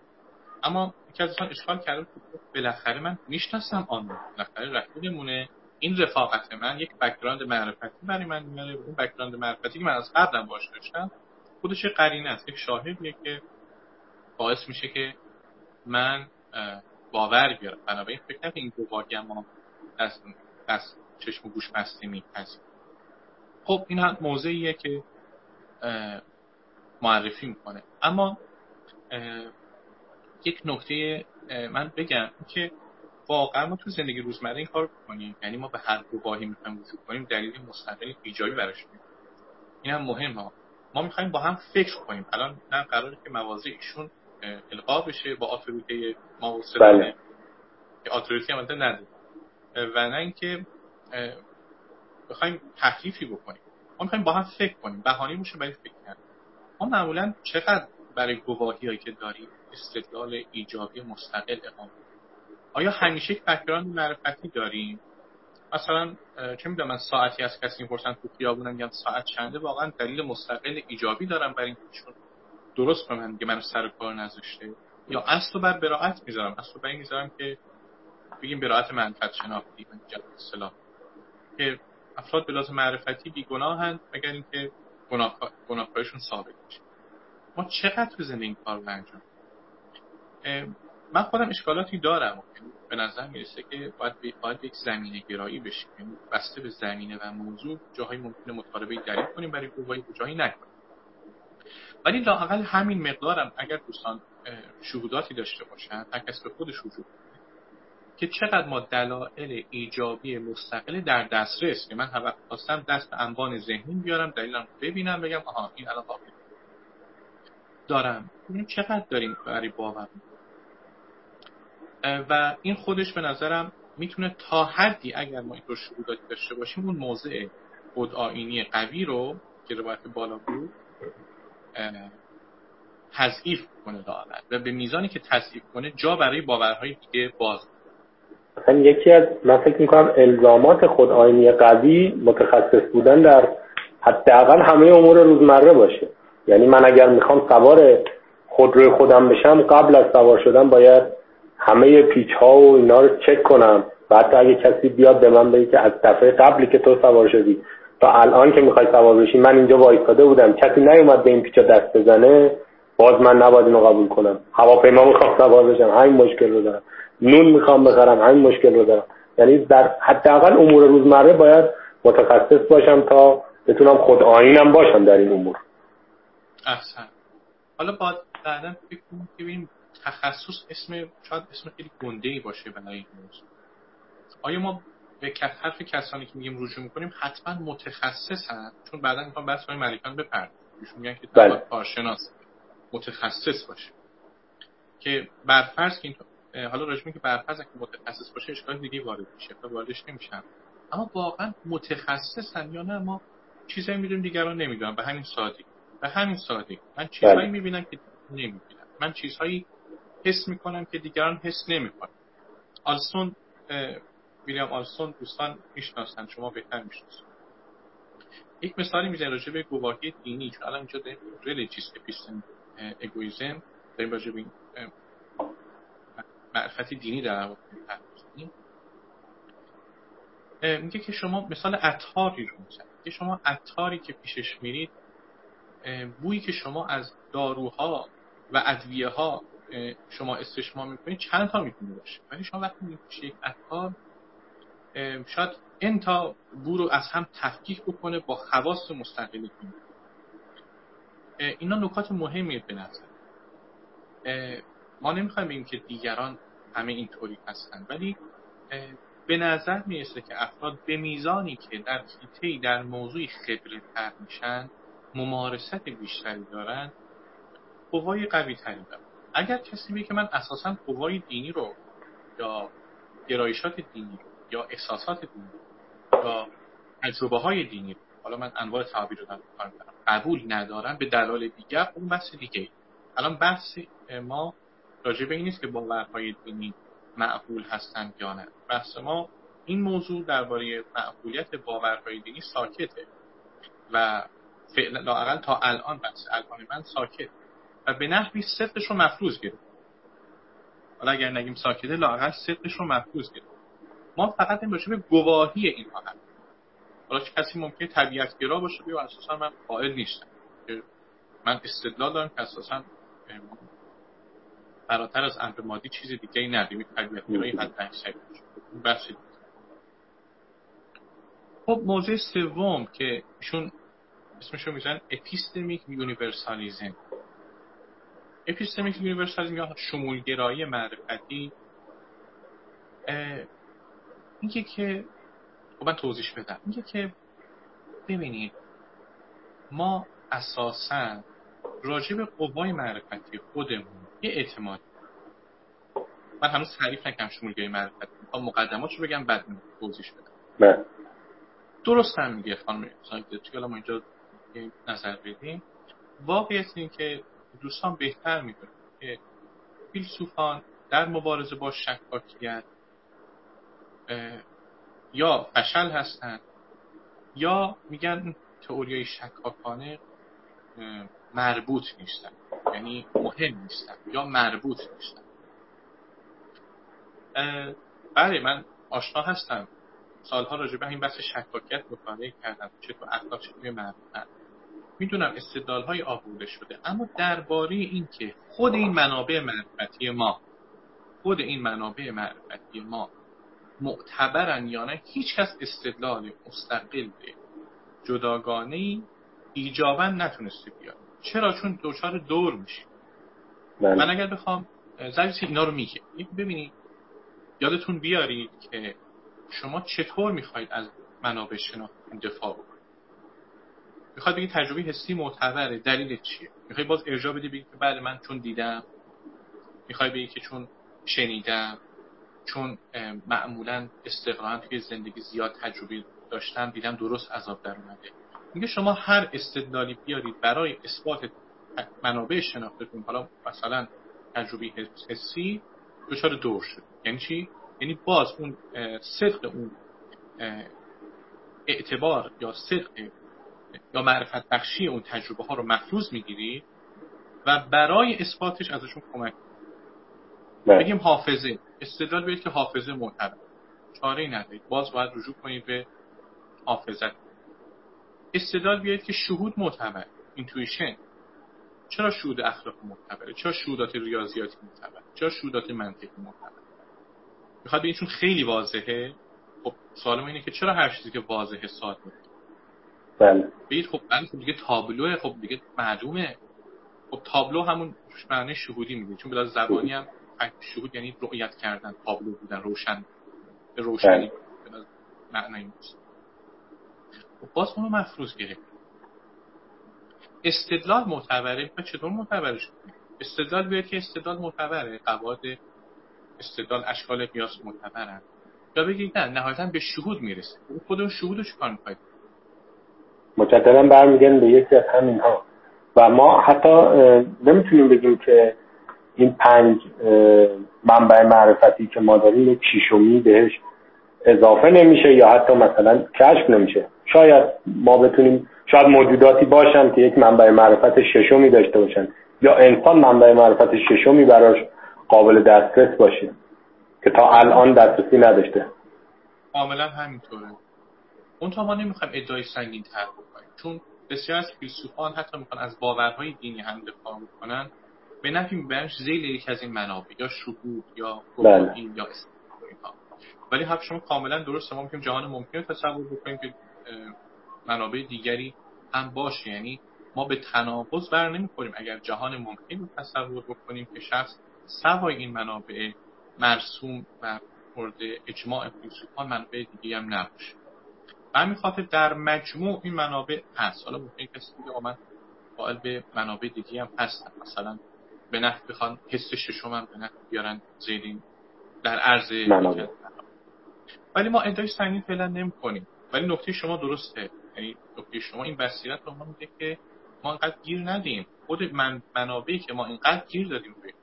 [SPEAKER 2] اما یکی از اشکال کرده که بالاخره من می‌شناسم آن بالاخره رفیقمونه این رفاقت من یک background معرفتی برای من میاره. اون background معرفتی که من از قبلم باش داشتم خودش قرینه است یک شاهدیه که باعث میشه که من باور بیارم. بنابراین فکر نکنم این گواهی ما دست, دست چشم و گوش بسته میپذیم خب این هم موضعیه که معرفی می‌کنه. اما یک نکته من بگم که واقعا ما تو زندگی روزمره این کار کنیم یعنی ما به هر گواهی می‌خوایم رجوع کنیم دلیل مستقل ایجابی براش این هم مهمه. ما می‌خوایم با هم فکر کنیم. الان نه قراره که مواضع ایشون القا بشه با آتوریته ما
[SPEAKER 3] بله.
[SPEAKER 2] که authority هم نداره و نه اینکه بخوایم تحریفی بکنیم. ما می‌خوایم با هم فکر کنیم. بهانه میشه برای فکر کردن. ما معمولا چقدر برای گواهی هایی که داریم استدلال ایجابی مستقل اقامه آیا همیشه یک background معرفتی داریم؟ مثلا چه می‌دونم من ساعتی از کسی می‌پرسن تو خیابونم میگم ساعت چنده؟ واقعا دلیل مستقل ایجابی دارم برای اینکه درست به من میگه منو سر کار نذاشته؟ یا اصل بر براعت می‌ذارم. اصل بر این می‌ذارم که بگیم براعت منفعت شناختی. من اصطلاح. که افراد به لازم معرفتی بیگناهند مگر اینکه گناه گناهکاریشون ثابت بشه. ما چقدر تو زندگی کار رو انجام من خودم اشکالاتی دارم. به نظر می‌رسه که باید, باید یک زمینه گرایی بشیم. یعنی بسته به زمینه و موضوع جاهای ممکنه مطالبه دلیل کنیم برای گواهی جایی نکنیم. ولی لاقل همین مقدارم اگر دوستان شهوداتی داشته باشن کس به خودش وجود که چقدر ما دلایل ایجابی مستقل در دسترس که من هم خواستم دست انبان ذهنی بیارم دلیلم ببینم بگم آها این الان قابل دارم. این چقدر داریم برای باور و این خودش به نظرم می‌تونه تا حدی اگر ما این رو شهوداتی داشته باشیم اون موضع خودآینی قوی رو که روایت بالا بود تضعیف کنه دارد و به میزانی که تضعیف کنه جا برای باورهای دیگه باز
[SPEAKER 3] مثلا یکی از من فکر می‌کنم الزامات خود آینی قوی متخصص بودن در حداقل همه امور روزمره باشه. یعنی من اگر می‌خوام سوار خودروی خودم بشم قبل از سوار شدن باید همه پیچ ها و اینا رو چک کنم. و حتی اگه کسی بیاد به من بگه که از دفعه قبلی که تو سوار شدی تا الان که می‌خوای سوار بشی من اینجا وایستاده بودم. کسی نیومد به این پیچا دست بزنه باز من نباید اینو قبول کنم. هواپیما می‌خوام سوار بشم همین مشکل رو دارم. نون می‌خوام بخرم همین مشکل رو دارم. یعنی در حداقل امور روزمره باید متخصص باشم تا بتونم خود آینم باشم در این امور.
[SPEAKER 2] احسن. حالا با بعدا فکر که ببینیم تخصص اسم شاید اسم خیلی گنده باشه برای این موضوع آیا ما به حرف کسانی که میگیم رجوع می‌کنیم حتما متخصص هست چون بعدا می‌خوام بحث های ملیکان بپرد ایشون میگن که بله. کارشناس متخصص باشه. که برفرض که حالا راجع که برفرض که متخصص باشه اشکال دیگه وارد میشه تا واردش نمیشن. اما واقعا متخصصن یا نه ما چیزایی می‌دونیم دیگران نمی‌دونم به همین سادگی. به همین سادگی. من چیزهایی بله. می‌بینم که نمی‌بینم. من چیزهایی حس می‌کنم که دیگران حس نمی‌کنن. آلسون ویلیام آلسون دوستان می‌شناسن شما بهتر می‌شناسن یک مثالی می‌زنه راجع به گواهی دینی چون الان اینجا داریم ریلیجیست اپیستم اگویزم داریم راجع به معرفت دینی در میگه که شما مثال عطاری رو میزن که شما عطاری که پیشش میرید بویی که شما از داروها و ادویه ها شما استشمام می‌کنید چند تا می‌تونه باشه؟ ولی شما وقتی میگید یک عطار شاید این تا بو رو از هم تفکیک بکنه با خواست مستقلی کنه. اینا نکات مهمیه به نظر. ما نمی‌خوایم بگیم که دیگران همه اینطوری هستن ولی به نظر می‌رسه که افراد به میزانی که در خیطه‌ای در موضوعی خبره تر میشن ممارست بیشتری دارن قوای قوی تری دارن. اگر کسی بگه که من اساسا قوای دینی رو یا گرایشات دینی رو یا احساسات دینی یا تجربه های دینی. حالا من انواع تعبیر رو قبول ندارم به دلایل دیگر اون بحث دیگه الان بحث ما راجع به این نیست که باورهای دینی معقول هستند یا نه. بحث ما این موضوع درباره معقولیت باورهای دینی ساکته و لاقل تا الان بحث الان من ساکت. و به نحوی صدقش رو مفروض گرفت. حالا اگر نگیم ساکته لاقل صدقش رو مفروض گرفت. ما فقط این باشه به گواهی اینها هم حالا کسی ممکنه طبیعتگرا باشه بیا اساسا من قائل نیستم. که من استدلال دارم که اساسا فراتر از امر مادی چیز دیگه ای نداریم طبیعتگرایی حد اکثری بحث خب موضوع سوم که ایشون اسمشو میذارن epistemic universalism. epistemic universalism یا شمولگرایی معرفتی میگه که خب من توضیح بدم. میگه که ببینید ما اساسا راجع به قوای معرفتی خودمون یه اعتماد من هنوز تعریف نکنم شمولگرایی معرفتی می‌خوام مقدماتشو بگم بعد توضیح بدم.
[SPEAKER 3] بله.
[SPEAKER 2] درست هم میگه خانم توی ما اینجا نظر بدیم. واقعیت این که دوستان بهتر می‌دونن که فیلسوفان در مبارزه با شکاکیت یا فشل هستند یا میگن تئوریای شکاکانه مربوط نیستن یعنی مهم نیستن یا مربوط نیستن. بله من آشنا هستم. سالها راجع به این بحث شکاکیت مطالعه کردم چه تو اخلاق چه توی می‌دونم استدلال های آورده شده اما درباره این که خود این منابع معرفتی ما خود این منابع معرفتی ما معتبرن یا نه هیچ کس استدلال مستقل جداگانه ایجابا نتونسته بیاد. چرا؟ چون دچار دور میشه
[SPEAKER 3] بله.
[SPEAKER 2] من اگر بخوام زریس اینا رو میگه. ببینید یادتون بیارید که شما چطور می‌خواید از منابع شناخت دفاع بکنید. می‌خواد بگی تجربه حسی معتبره دلیل چیه؟ می‌خوای باز ارجاع بدی بگی که بله من چون دیدم. می‌خوای بگی که چون شنیدم. چون معمولا استقراحا توی زندگی زیاد تجربه داشتم دیدم درست عذاب در اومده. میگه شما هر استدلالی بیارید برای اثبات منابع شناختتون حالا مثلا تجربه حسی دچار دور شد. یعنی چی؟ یعنی باز اون صدق اون اعتبار یا صدق یا معرفت بخشی اون تجربه ها رو مفروض می‌گیری و برای اثباتش ازشون کمک بله. بگیم حافظه. استدلال بیاید که حافظه معتبر چاره ای ندارید. باز باید رجوع کنید به حافظت استدلال بیاید که شهود معتبر. اینتویشن چرا شهود اخلاق معتبره؟ چرا شهودات ریاضیاتی معتبر؟ چرا شهودات منطقی معتبر؟ می‌خواد بگید چون خیلی واضحه. خب سوال اینه که چرا هر چیزی که واضحه ساده؟
[SPEAKER 3] بله.
[SPEAKER 2] بگید خب بله خب دیگه تابلوه خب دیگه معلومه. خب تابلو همون معنی شهودی میده چون بلا زبانی هم شهود یعنی رؤیت کردن تابلو بودن روشن روشنی بله. معنی نیست خب باز اونو مفروض گرفت. استدلال معتبره. و چطور معتبرش کنیم استدلال بیاد که استدلال معتبره. قواعد استدلال اشکال قیاس معتبرن. یا بگید نه نهایتا به شهود می‌رسه. خود اون شهود رو چیکار می‌خواید؟
[SPEAKER 3] مجددا برمیگردیم به یکی از همین ها و ما حتی نمی‌تونیم بگیم که این پنج منبع معرفتی که ما داریم یک شیشمی بهش اضافه نمیشه یا حتی مثلا کشف نمیشه. شاید ما بتونیم شاید موجوداتی باشن که یک منبع معرفت ششمی داشته باشن یا انسان منبع معرفت ششمی براش قابل دسترس باشه که تا الان دسترسی نداشته.
[SPEAKER 2] کاملا همینطوره. اون ما نمی‌خوایم ادعای سنگین تر بکنیم. چون بسیار از فیلسوفان حتی می‌خوان از باورهای دینی هم دفاع بکنن. به نفی میبرنش زیل یکی از این منابع یا شهود یا
[SPEAKER 3] بله.
[SPEAKER 2] یا ولی حرف شما کاملا درسته. ما می‌تونیم جهان ممکن تصور بکنیم که منابع دیگری هم باشه. یعنی ما به تناقض بر نمی‌خوریم. اگر جهان ممکن رو تصور بکنیم که شخص سوای این منابع مرسوم و مورد اجماع فیلسوفان منابع دیگه هم نباشه. همین خاطر در مجموع این منابع هست. حالا ممکن کسی بگه من قائل به منابع دیگه هم هستن مثلا به نحو بخوان حس ششم هم به نحو بیارن زیدین در عرض ولی ما ادعای سنگین فعلا نمی کنیم ولی نکته شما درسته. یعنی نکته شما این بصیرت رو ما میده که ما انقدر گیر ندیم. خود من منابعی که ما اینقدر گیر دادیم به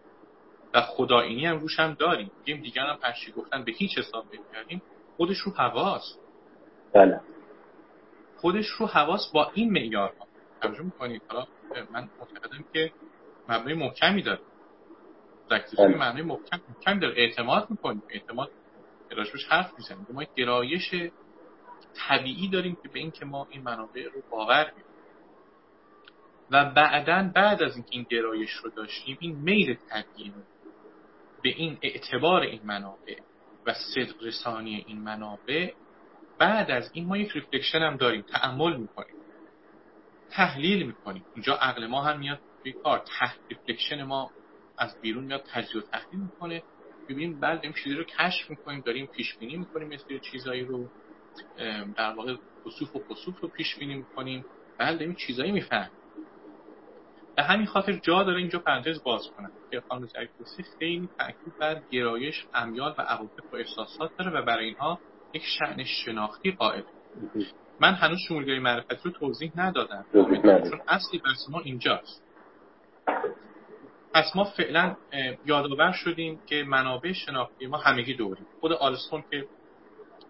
[SPEAKER 2] و خدایینی هم روش هم داریم. بگیم دیگر هم پرشی گفتن به هیچ حساب نمی‌کردیم. خودش رو حواس.
[SPEAKER 3] بله.
[SPEAKER 2] خودش رو حواس با این معیار ترجمه می‌کنید؟ حالا من معتقدم که مبنای محکمی داره. زکتیسون بله. معنی محکم محکم داره. اعتماد می‌کنیم. اعتماد راجبش حرف می‌زنیم. ما گرایش طبیعی داریم که به اینکه ما این منابع رو باور می‌کنیم و بعدا بعد از اینکه این گرایش رو داشتیم این میل طبیعی به این اعتبار این منابع و صدق رسانی این منابع بعد از این ما یک reflection هم داریم. تأمل می‌کنیم. تحلیل می‌کنیم. اینجا عقل ما هم میاد. توی کار تحت reflection ما از بیرون میاد تجزیه و تحلیل می‌کنه. ببینیم بعد این چیزی رو کشف می‌کنیم داریم پیش بینی می‌کنیم مثل چیزایی رو در واقع کسوف و خسوف رو پیش بینی می‌کنیم. بعد داریم چیزایی می‌فهمیم. به همین خاطر جا داره اینجا پرانتز باز کنم. که خانم زگزبسکی خیلی تاکید بر گرایش امیال و عواطف و احساسات داره و برای اینها یک شعن شناختی قائل. من هنوز شمولگری معرفتی رو توضیح ندادم. چون اصلی بحث ما اینجاست. پس ما فعلا یادآور شدیم که منابع شناختی ما همگی دوری. خود آلستون که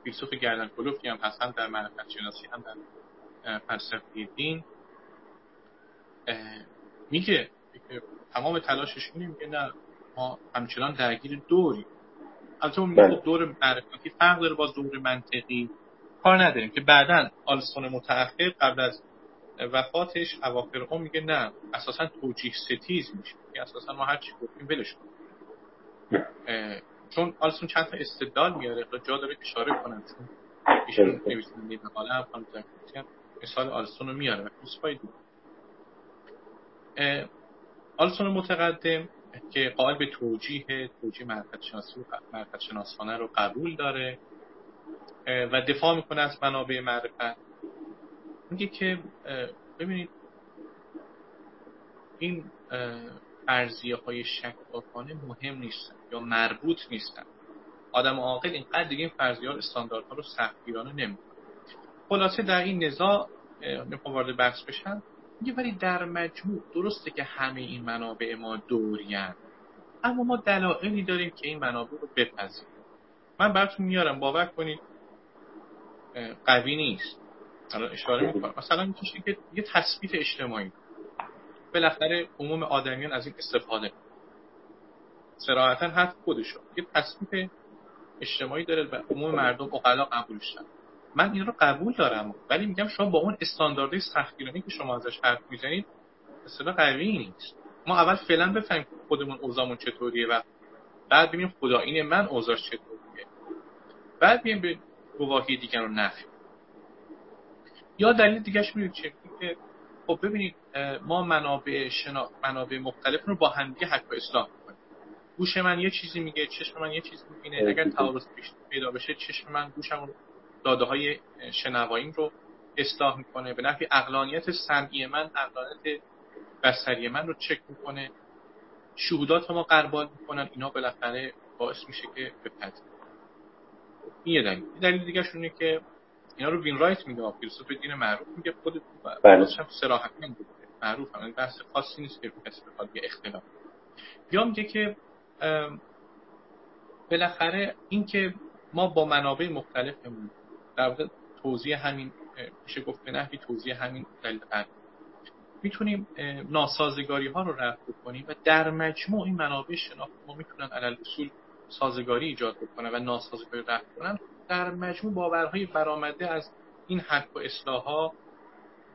[SPEAKER 2] فیلسوف گردن کلوفتی هم هستن در معرفت شناسی هم در فلسفه دین میگه که تمام تلاشش اینه میگه نه ما همچنان درگیر دوری. البته اون میگه خب دور معرفتی فرق داره با دور منطقی. کار نداریم که بعدا آلستون متأخر قبل از وفاتش اواخر اون میگه نه اساسا توجیه ستیز میشه. که اساسا ما هر چی گفتیم ولش کنیم چون آلستون چند تا استدلال میاره تا جا داره اشاره کنم چون ایشون نویسنده مقاله هم مثال آلستون رو میاره. و آلستون متقدم که قائل به توجیه توجیه معرفت شناسی و شناسانه رو قبول داره و دفاع می‌کنه از منابع معرفت. میگه که ببینید این فرضیه های شکاکانه مهم نیستن یا مربوط نیستن. آدم عاقل اینقدر دیگه این فرضیه ها استانداردها رو سختگیرانه نمی‌کنه. خلاصه در این نزاع نمی‌خوام وارد بحث بشم میگه ولی در مجموع درسته که همه این منابع ما دورین اما ما دلایلی داریم که این منابع رو بپذیریم. من براتون میارم باور کنید قوی نیست. الان اشاره می‌کنم. مثلا میشه که یه تثبیت اجتماعی. بالاخره عموم آدمیان از این استفاده. سراحتا حرف خودشو. یه تثبیت اجتماعی داره و عموم مردم اقلا قبولش من این رو قبول دارم ولی میگم شما با اون استانداردهای سختگیرانه که شما ازش حرف می‌زنید اصلا قوی نیست. ما اول فعلا بفهمیم خودمون اوضاعمون چطوریه و بعد ببینیم خدا این من اوضاعش چطوریه. بعد بیایم به گواهی دیگر رو نفی. یا دلیل دیگهش می‌دونید چه که خب ببینید ما منابع شنا... منابع مختلف رو با همدیگه حق اصلاح می‌کنیم. گوش من یه چیزی میگه چشم من یه چیزی می‌بینه. اگر تعارض پیدا بشه چشم من گوشم داده های شنواییم رو اصلاح می‌کنه. به نفع اقلانیت سمعی من اقلانیت بصری من رو چک می‌کنه. شهودات ما قربال می‌کنن. اینا بالاخره باعث میشه که بپذیر این یه دلیل. دلیل دیگه شونه که اینا رو وین رایت میگه فیلسوف دین معروف میگه خود
[SPEAKER 3] بله.
[SPEAKER 2] هم صراحت نمیگه معروف هم بحث خاصی نیست که کسی بخواد یه اختلاف یا میگه که بالاخره این که ما با منابع مختلفمون در واقع توضیح همین میشه گفت به نحوی توضیح همین دلیل می‌تونیم ناسازگاری ها رو رفع کنیم و در مجموع این منابع شناخت ما می‌تونن علل اصول سازگاری ایجاد بکنن و ناسازگاری رفع کنن. در مجموع باورهای برآمده از این حق و اصلاح ها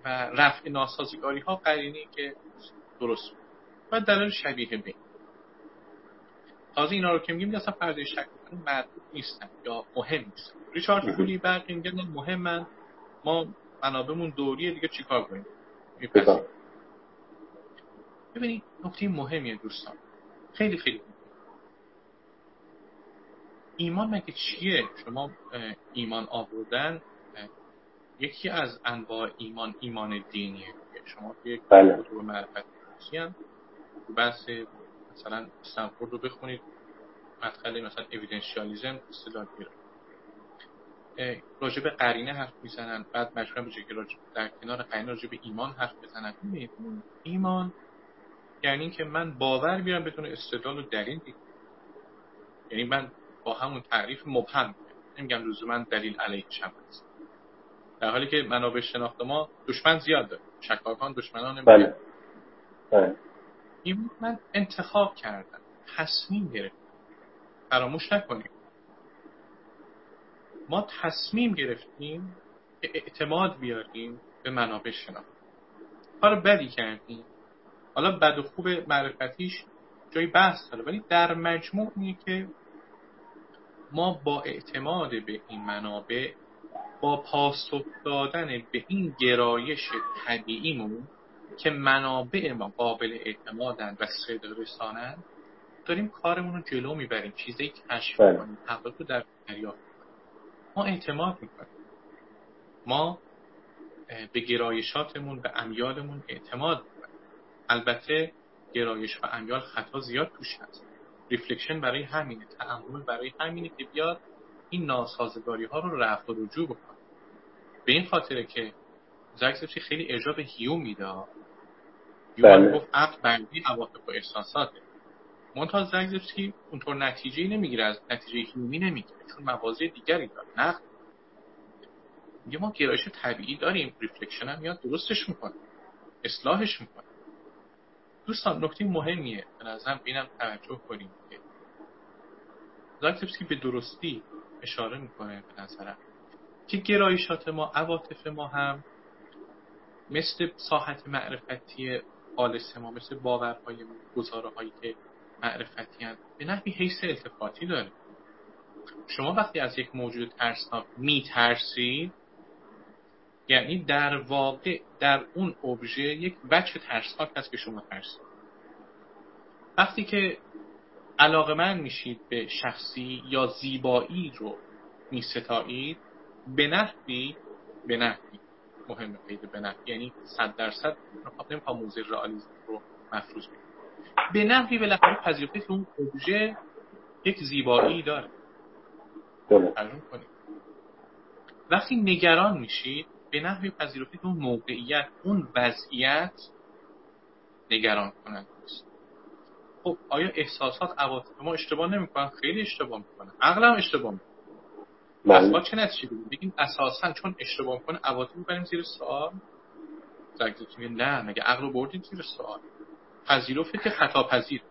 [SPEAKER 2] و رفع ناسازگاری ها قرینی که درست و دلیل شبیه به تازه اینا رو که میگیم اصلا فرض شک مربوط نیستن یا مهم نیستن. ریچارد کولی برقی میگن مهمن. ما منابعمون دوریه دیگه چیکار کنیم؟ ببینید نکته مهمیه دوستان. خیلی خیلی ایمان مگه چیه؟ شما ایمان آوردن یکی از انواع ایمان ایمان دینیه. شما یک
[SPEAKER 3] بله.
[SPEAKER 2] کتب معرفت هم بحث مثلا استنفورد رو بخونید مدخل مثلا اویدنشیالیزم اصطلاح راجع به قرینه حرف می‌زنن بعد مجبورن به که در کنار قرینه راجع به ایمان حرف بزنن. ایمان یعنی که من باور بیارم بدون استدلال و دلیل. دیگه یعنی من با همون تعریف مبهم نمیگم من دلیل علیه هم هست. در حالی که منابع شناخت ما دشمن زیاد داره. شکاکان دشمنان
[SPEAKER 3] بله. بله.
[SPEAKER 2] این من انتخاب کردم. تصمیم گرفتم. فراموش نکنیم ما تصمیم گرفتیم که اعتماد بیاریم به منابع شناخت. حالا بدی کردیم. حالا بد و خوب معرفتیش جای بحث داره. ولی در مجموع اینه که ما با اعتماد به این منابع با پاسخ دادن به این گرایش طبیعیمون که منابع ما قابل اعتمادن و صدا رسانن داریم کارمون رو جلو می‌بریم. چیزی کشف
[SPEAKER 3] بله.
[SPEAKER 2] کنیم حقایق رو در دریافت ما اعتماد می‌کنیم. ما به گرایشاتمون به امیالمون اعتماد می‌کنیم. البته گرایش و امیال خطا زیاد توش هست. reflection برای همینه تأمل برای همینه که بیاد این ناسازگاری ها رو رفع و رجوع بکنه. به این خاطره که زگزبسکی خیلی ارجاع به هیوم میده. هیوم بله. گفت عقل بنده‌ی عواطف و احساساته. منتها زگزبسکی اونطور نتیجه نمی‌گیره از نتیجه هیومی نمی‌گیره چون مواضع دیگری داره. نقد. میگه ما گرایش طبیعی داریم. reflection هم میاد درستش می‌کنه. اصلاحش می‌کنه. دوستان نکته مهمیه. به نظرم بینم توجه کنیم که به درستی اشاره می‌کنه به نظرم. که گرایشات ما عواطف ما هم مثل ساحت معرفتی خالص ما مثل باورهای گزاره هایی که معرفتی هست به نحوی حیث التفاتی داره. شما وقتی از یک موجود ترسناک میترسید یعنی در واقع در اون ابژه یک وجه ترسناک هست که شما ترسید. وقتی که علاقه من میشید به شخصی یا زیبایی رو میستایید به نحوی به نحوی مهمه پیدا به نحوی یعنی صد درصد نمی‌خوام موزه رئالیسم رو مفروض کنیم به نحوی به لحاظ پذیرفته که اون ابژه یک زیبایی داره. کنید. وقتی نگران میشید به نحوی پذیرفته که اون موقعیت اون وضعیت نگران کنند است. خب آیا احساسات عواطف ما اشتباه نمی‌کنن؟ خیلی اشتباه می‌کنن. عقلم اشتباه می‌کنه. پس ما چه نتیجه بگیم بگیم اساسا چون اشتباه می‌کنه عواطف می‌بریم زیر سوال. زگزگی نه مگه عقل رو بردیم زیر سوال. پذیرفته که خطا پذیر.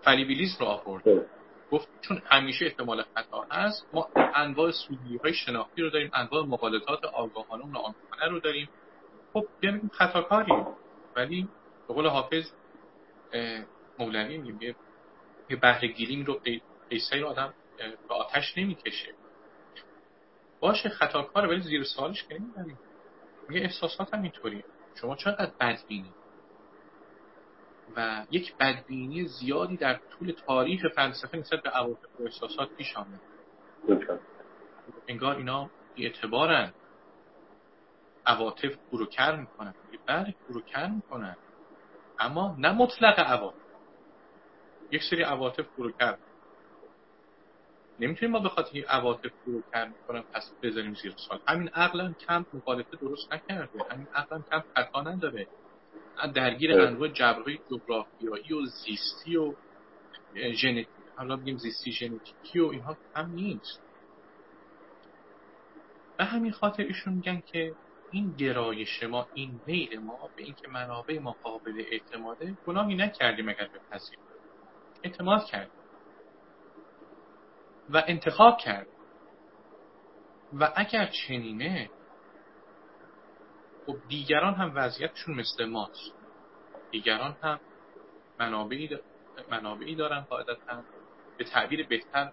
[SPEAKER 2] فلیبیلیز رو آورد گفت چون همیشه احتمال خطا هست ما انواع سودی های شناختی رو داریم انواع مقالطات آگاهانه و ناآگاهانه رو داریم. خب بیان خطاکاریم ولی به قول حافظ مولوی میگه یه بهره گیریم رو قیصه رو آدم به آتش نمی‌کشه. باشه خطاکار ولی زیر سوالش که نمی‌بریم. میگه احساسات هم اینطوریه. شما چقدر بدبینی؟ و یک بدبینی زیادی در طول تاریخ فلسفه نسبت به عواطف و احساسات پیش آمده. انگار اینا اعتبارن. عواطف کر می‌کنن. بله کر می‌کنن. اما نه مطلق عواطف. یک سری عواطف کر نمی‌تونیم ما به خاطر عواطف کر می‌کنن پس بذاریم زیر سال همین عقلا کم مخالفه درست نکرده. همین عقلا کم خطا نداره درگیر انواع جبرهای جغرافیایی و زیستی و ژنتیک حالا بگیم زیستی ژنتیکی و اینها هم نیست. به همین خاطر ایشون میگن که این گرایش ما این میل ما به اینکه منابع ما قابل اعتماده گناهی نکردیم اگر بپذیریم اعتماد کرد و انتخاب کرد و اگر چنینه خب دیگران هم وضعیتشون مثل ماست. دیگران هم منابعی, منابعی دارن قاعدتا. به تعبیر بهتر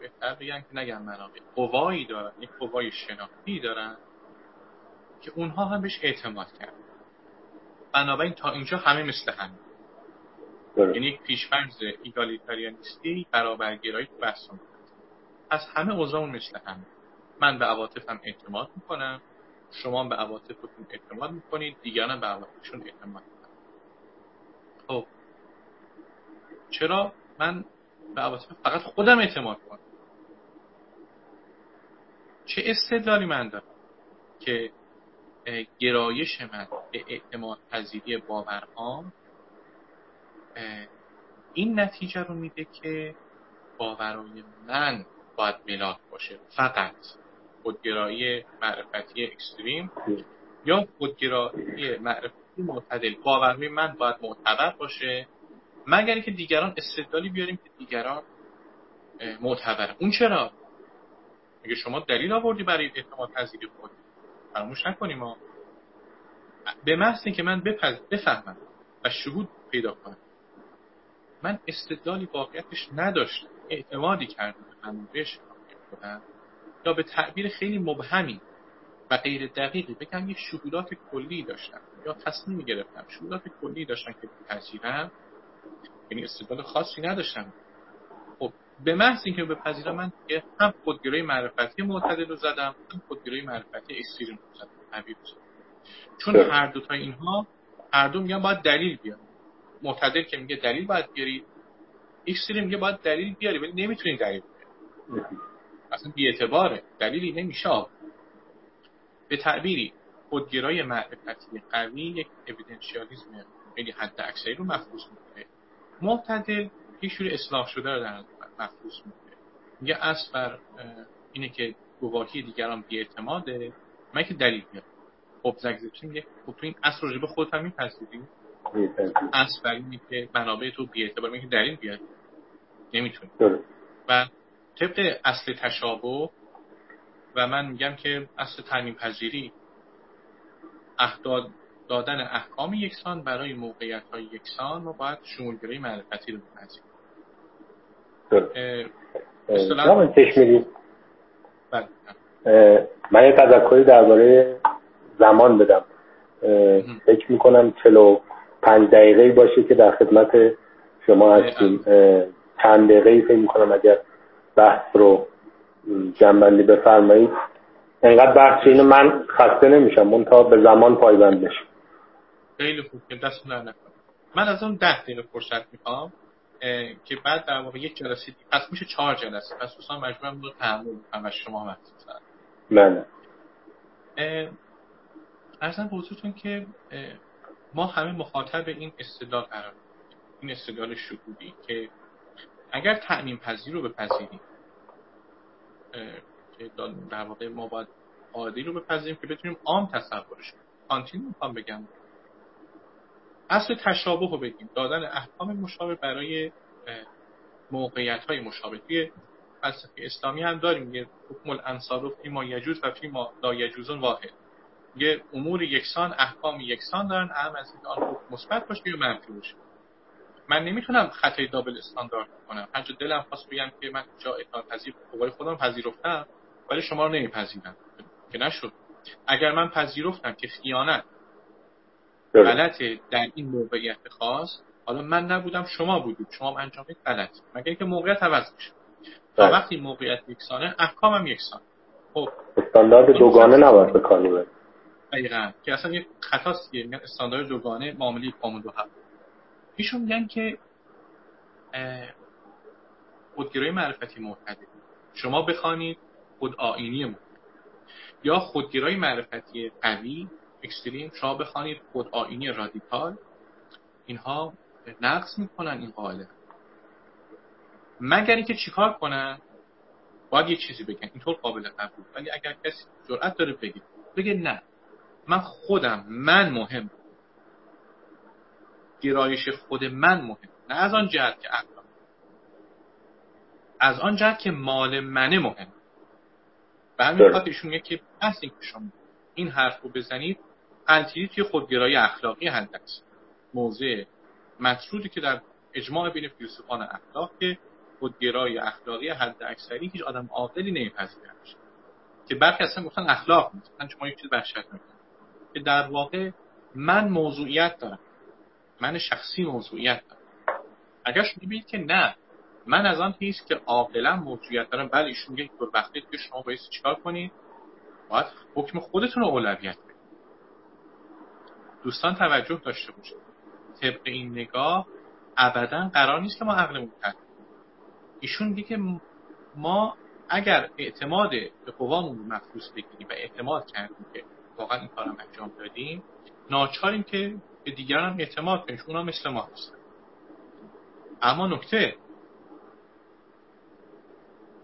[SPEAKER 2] بهتر بگن که نگم منابع. قوایی دارن یک قوای شناختی دارن که اونها هم بهش اعتماد کردن. بنابراین تا اینجا همه مثل هم. یعنی یک پیشفرض ایگالیتاریانیستی برابرگرایی تو بحث از همه اوضاعمون مثل هم. من به عواطفم اعتماد می‌کنم. شما به عواطفتون اعتماد می‌کنید دیگران به عواطفشون اعتماد می‌کنن. خب. چرا من به عواطف فقط خودم اعتماد کنم چه استدلالی من دارم که گرایش من به اعتماد پذیری باورها این نتیجه رو میده که باورهای من باید ملاک باشه. فقط. خودگرایی معرفتی اکستریم یا خودگرایی معرفتی معتدل. باورهای من باید معتبر باشه. مگر اینکه دیگران استدلالی بیاریم که دیگران معتبره. اون چرا؟ میگه شما دلیل آوردی برای اعتماد پذیری خود فراموش نکنیم ما. به محض که من بفهمم و شهود پیدا کنم من استدلالی واقعیتش نداشتم. اعتمادی کردم. به خودم یا به تعبیر خیلی مبهمی و غیر دقیقی بگم یک شهودات کلی داشتم یا تصمیم گرفتم شهودات کلی داشتم که بپذیرم یعنی استدلال خاصی نداشتم. خب به محض اینکه بپذیرم من دیگه هم خودگرای معرفتی معتدل رو زدم هم خودگرای معرفتی اکستریم رو زدم چون هر دو تا اینها هر دو میگن باید دلیل بیاری. معتدل که میگه دلیل باید بیاری ایکستریم میگه باید دلیل بیاری ولی نمی‌تونی دلیل بیاری. اصلا اعتباره دلیلی نمیشه به تعبیری خودگرای معرفتی قوی یک اویدنشیالیزم خیلی حد اکثری رو مفروض می‌کنه. معتدل یک شوری اصلاح شده رو در مفروض می‌کنه. میگه اصل بر اینه که گواهی دیگران بی اعتماده من که دلیل بیارم خب زگزپسی میگه خب تو این اصل رو به خودت هم میپذیری. اصل بر اینه که منابع تو بی اعتبار میگه دلیل بیاری نمی‌تونی. و طبق اصل تشابه و من میگم که اصل تعمیم پذیری اهداد دادن احکام یکسان برای موقعیت های یکسان ما باید شمولگرای معرفتی رو بپذیریم.
[SPEAKER 3] بله. من یه تذکری درباره زمان بدم. فکر می‌کنم چلو پنج دقیقه باشه که در خدمت شما هستیم. چند دقیقه فکر می‌کنم اگر بحث رو جنبندی بفرمایید. انقدر بحث اینو من خسته نمیشم. من تا به زمان پایبند بشم
[SPEAKER 2] خیلی خوب که دست من از اون ده دقیقه فرصت می‌خوام که بعد در واقع یک جلسه پس میشه چهار جلسه. پس دوستان مجبورم رو تحمل بکنم و شما وقت
[SPEAKER 3] بله.
[SPEAKER 2] ارزم به که ما همه مخاطب این استدلال قرار این استدلال شهودی که اگر تعمیم پذیر رو بپذیریم که در واقع ما باید قاعده رو بپذیریم که بتونیم عام تصورش کنیم. کانتین می‌خوام بگم. اصل تشابه رو بگیم. دادن احکام مشابه برای موقعیت های مشابه. توی فلسفه اسلامی هم داریم. یه حکم الانصار فی ما یجوز و فی ما لا یجوزون واحد. یه امور یکسان احکام یکسان دارن. هم از این آن مثبت باشه یا منفی باشه. من نمی‌تونم خطای دابل استاندارد کنم. هر دلم خواست بگم که من جا اطاعت پذیر قوای خودم پذیرفتم ولی شما رو نمیپذیرم. که نشد. اگر من پذیرفتم که خیانت غلطه در این موقعیت خاص حالا من نبودم شما بودید. شما انجام غلط. مگر اینکه موقعیت عوض میشه تا بله. وقتی موقعیت یکسانه احکامم یکسان
[SPEAKER 3] خب. استاندارد دوگانه نباید به کار
[SPEAKER 2] دقیقا. که اصلا یه خطاست که میگن استاندارد دوگانه معامله کامل دو هم ایشون میگن که خودگرای معرفتی معتدل. شما بخوانید خود آینی یا خودگرای معرفتی قوی اکستریم شما بخوانید خود آینی رادیکال. اینها نقص می‌کنن این قاعده. مگر اینکه چیکار کنن؟ باید یه چیزی بگن. اینطور قابل قبول ولی اگر کسی جرأت داره بگه بگه نه. من خودم من مهم. گرایش خود من مهم. نه از آن جهت که اخلاق از آن جهت که مال منه مهم. به همین خاطر ایشون میگه که بس این که شما این حرف رو بزنید قلطیری توی خودگرایی اخلاقی حد موضع مطرودی که در اجماع بین فیلسوفان اخلاق که خودگرای اخلاقی حد اکثری هیچ آدم عاقلی نمیپذیره که برخی اصلا گفتن اخلاق نیست. شما یک چیز وحشت که در واقع من موضوعیت دارم. من شخصی موضوعیت دارم. اگر شما بگید که نه من از آن هیچ که عاقلا موضوعیت دارم بله ایشون میگه دور وقتی که شما باید چیکار کنید باید حکم خودتون رو اولویت بدید دوستان توجه داشته باشید. طبق این نگاه ابدا قرار نیست که ما عقلمون تحت ایشون میگه که ما اگر اعتماد به قوامون رو مخصوص بگیریم و اعتماد کردیم که واقعا این کارم انجام دادیم ناچاریم که به دیگران اعتماد کنیم اونا مثل ما هستن اما نکته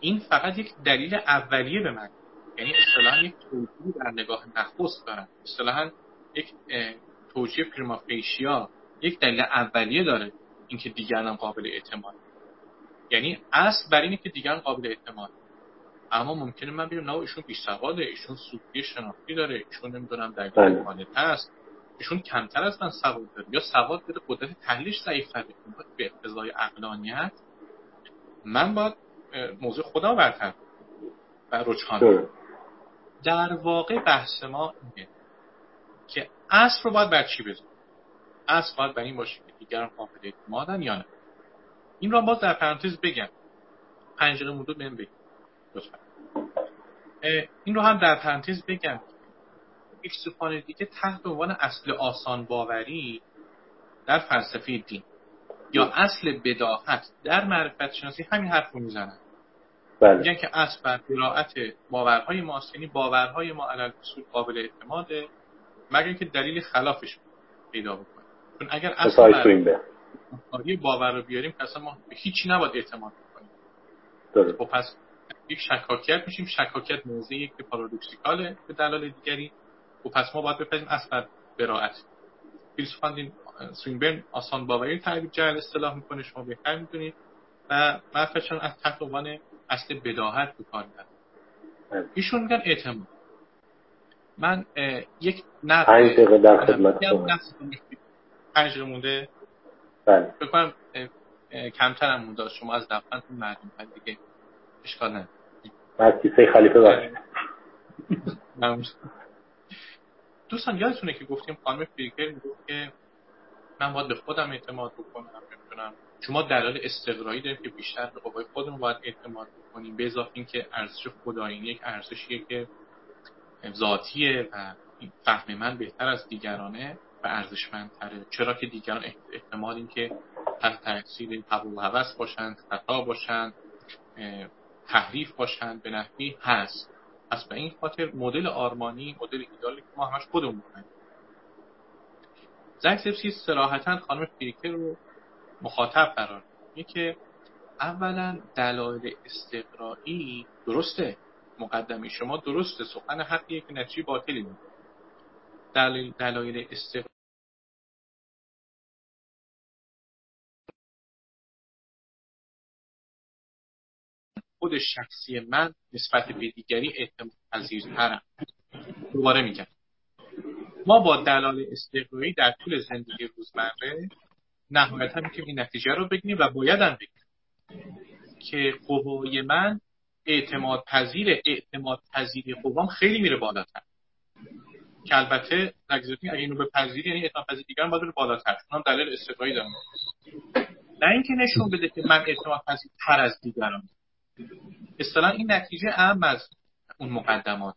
[SPEAKER 2] این فقط یک دلیل اولیه به من. یعنی اصطلاحا یک توجیه در نگاه نخست دارن. اصطلاحا یک توجیه پریمافیشیا یک دلیل اولیه داره اینکه دیگران قابل اعتماد. یعنی اصل بر اینه که دیگران قابل اعتماد. اما ممکنه من بگم نه ایشون بیش سواده ایشون سودی شناختی داره ایشون نمی‌دونم در
[SPEAKER 3] بله.
[SPEAKER 2] هست ایشون کمتر از من سواد داره. یا سواد داره قدرت تحلیلش ضعیفتره به اقتضای عقلانیت. من باید موضوع خدا برتر و رجحان. در واقع بحث ما اینه که اصل رو باید بر چی بذاریم؟ اصل باید بر این باشه که دیگران قابل اعتمادن یا نه. این رو باز در پرانتز بگم. پنجره مونده بهم بگم لطفا. این رو هم در پرانتز بگم فیلسوفان دیگه تحت عنوان اصل آسان باوری در فلسفه دین یا اصل بداهت در معرفت شناسی همین حرف رو می‌زنن. بله. میگن که اصل بر قرائت باورهای ما یعنی باورهای ما علل قابل اعتماده مگر اینکه دلیل خلافش پیدا بکنیم چون اگر اصل بر باور رو بیاریم که اصلا ما به هیچی نباید اعتماد کنیم خب پس یک شکاکیت میشیم. شکاکیت موضعی یک که پارادوکسیکاله به دلال دیگری و خب پس ما باید بپذیم اصل بر براعت. فیلسوفان دین سوینبرن آسان باوری تعریف جهل اصطلاح می‌کنه شما بهتر می‌دونید و معرفتشان از تحت عنوان اصل بداهت به کار. ایشون میگن اعتماد. من یک نقد
[SPEAKER 3] پنج دقیقه در خدمت
[SPEAKER 2] پنج دقیقه مونده؟
[SPEAKER 3] بله.
[SPEAKER 2] بکنم کمتر هم مونده. شما از دفترتون معلوم دیگه اشکال نداره.
[SPEAKER 3] از کیسه خلیفه باشید
[SPEAKER 2] دوستان یادتونه که گفتیم خانم فریکر می‌گفت که من باید به خودم اعتماد بکنم نمی‌دونم. شما دلایل استقرایی داریم که بیشتر به قوای خودمون باید اعتماد بکنیم. به اضافه اینکه ارزش خدایینی یک ارزشیه که ذاتیه و فهم من بهتر از دیگرانه و ارزشمندتره. چرا که دیگران احتمال این که تحت تاثیر قبول و هوس باشند خطا باشند تحریف باشند به نحوی هست. پس به این خاطر مدل آرمانی مدل ایدالی که ما همش خودمون می‌کنیم زنگ سپسی سراحتا خانم فریکر رو مخاطب قرار میگه که اولا دلایل استقرایی درسته. مقدمی شما درسته. سخن حقیه که نتیجه باطلی میده. دلایل استقرایی خود شخصی من نسبت به دیگری اعتماد پذیرترم دوباره میگم. ما با دلال استقرایی در طول زندگی روزمره نهایتا می‌تونیم این نتیجه رو بگیریم و باید هم بگیریم که قوای من اعتماد پذیر اعتماد پذیری قوام خیلی میره بالاتر. که البته اگه اینو به پذیری یعنی اعتماد پذیری دیگران باید بره بالاتر. چون هم دلیل استقرایی دارم نه اینکه نشون بده که من اعتماد پذیر تر از دیگران. اصطلاحا این نتیجه اهم از اون مقدمات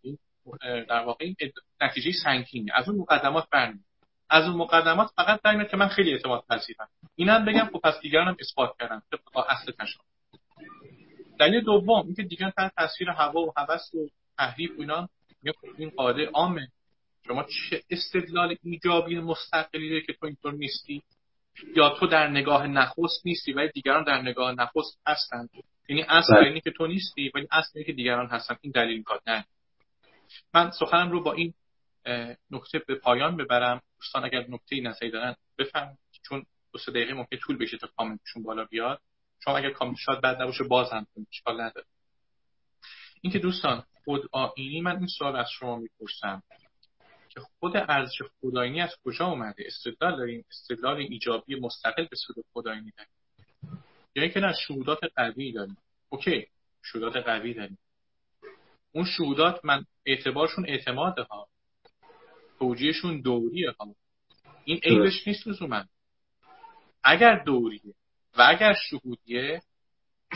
[SPEAKER 2] در واقع این نتیجه سنگینه. از اون مقدمات برمی از اون مقدمات فقط در که من خیلی اعتماد پذیرم. اینم بگم خب پس دیگرانم اثبات کردم طبق اصل تشابه. دلیل دوم اینکه دیگران تحت تاثیر هوا و هوس و تحریف و اینا خب این قاعده عامه. شما چه استدلال ایجابی مستقلی که تو اینطور نیستی؟ یا تو در نگاه نخست نیستی ولی دیگران در نگاه نخست هستند یعنی اصل بله. اینه که تو نیستی ولی اصل اینه که دیگران هستن. این دلیل کار. نه. من سخنم رو با این نکته به پایان ببرم. دوستان اگر نکته نظری دارن بفهم چون دو سه دقیقه ممکن طول بشه تا کامنتشون بالا بیاد. شما اگر کامنت شاد بعد نباشه باز هم اشکال نداره. اینکه دوستان خود آینی من این سوال از شما می‌پرسم. که خود ارزش خدایینی از کجا اومده؟ استدلال داریم استدلال ایجابی مستقل به سود خدایینی داریم یا اینکه نه شهودات قوی داریم. اوکی شهودات قوی داریم. اون شهودات من اعتبارشون اعتماده ها. توجیهشون دوریه ها. این عیبش نیست من اگر دوریه و اگر شهودیه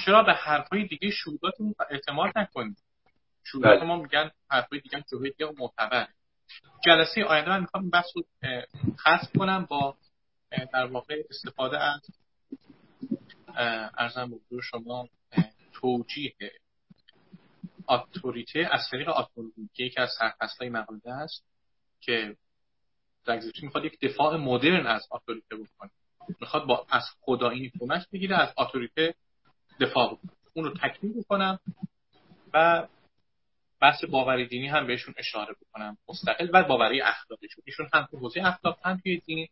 [SPEAKER 2] چرا به حرفای دیگه شهوداتمون اعتماد نکنیم؟ شهودات بله. ما میگن حرفای دیگه جهودیه و معتبر جلسه آینده من می‌خوام بحث رو خاص کنم با در واقع استفاده از ارزم به شما توجیه اتوریته از طریق که یکی از سرفصلهای مقاله است که زگزیچی می‌خواد یک دفاع مدرن از اتوریته بکنه. می‌خواد با از خدایی کمک بگیره از اتوریته دفاع بکنه. اون رو تکمیل بکنم و بحث باوری دینی هم بهشون اشاره بکنم. مستقل و باوری اخلاقی چون ایشون هم تو حوزه اخلاق هم توی دین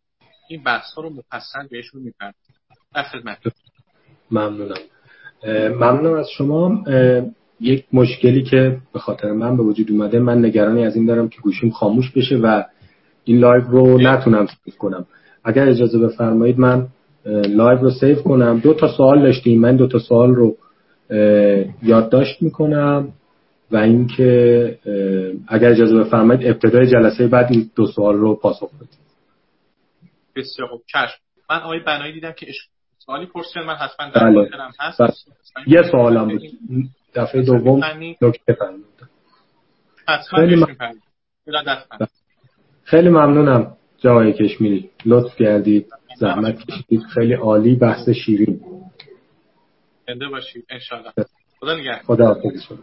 [SPEAKER 2] این بحث ها رو مفصل بهشون می‌پردازن در خدمت.
[SPEAKER 1] ممنونم. ممنونم از شما. یک مشکلی که به خاطر من به وجود اومده من نگرانی از این دارم که گوشیم خاموش بشه و این live رو نتونم save کنم. اگر اجازه بفرمایید من live رو save کنم. دو تا سوال داشتیم. من دو تا سوال رو یادداشت می‌کنم و اینکه اگر اجازه بفرمایید ابتدای جلسه بعد این دو سوال رو پاسخ بدید
[SPEAKER 2] بسیار خوب. چشم. من آقای بنایی دیدم که سوالی پرسیدن من حتما در بله. هست. بله.
[SPEAKER 1] یه سوالم بود. دفعه دوم نکته
[SPEAKER 2] حتما
[SPEAKER 1] خیلی ممنونم جای کشمیری. لطف کردید. زحمت کشیدید. خیلی عالی. بحث شیرین
[SPEAKER 2] زنده باشید. انشالله خدا نگهدار.
[SPEAKER 1] خدا حافظ.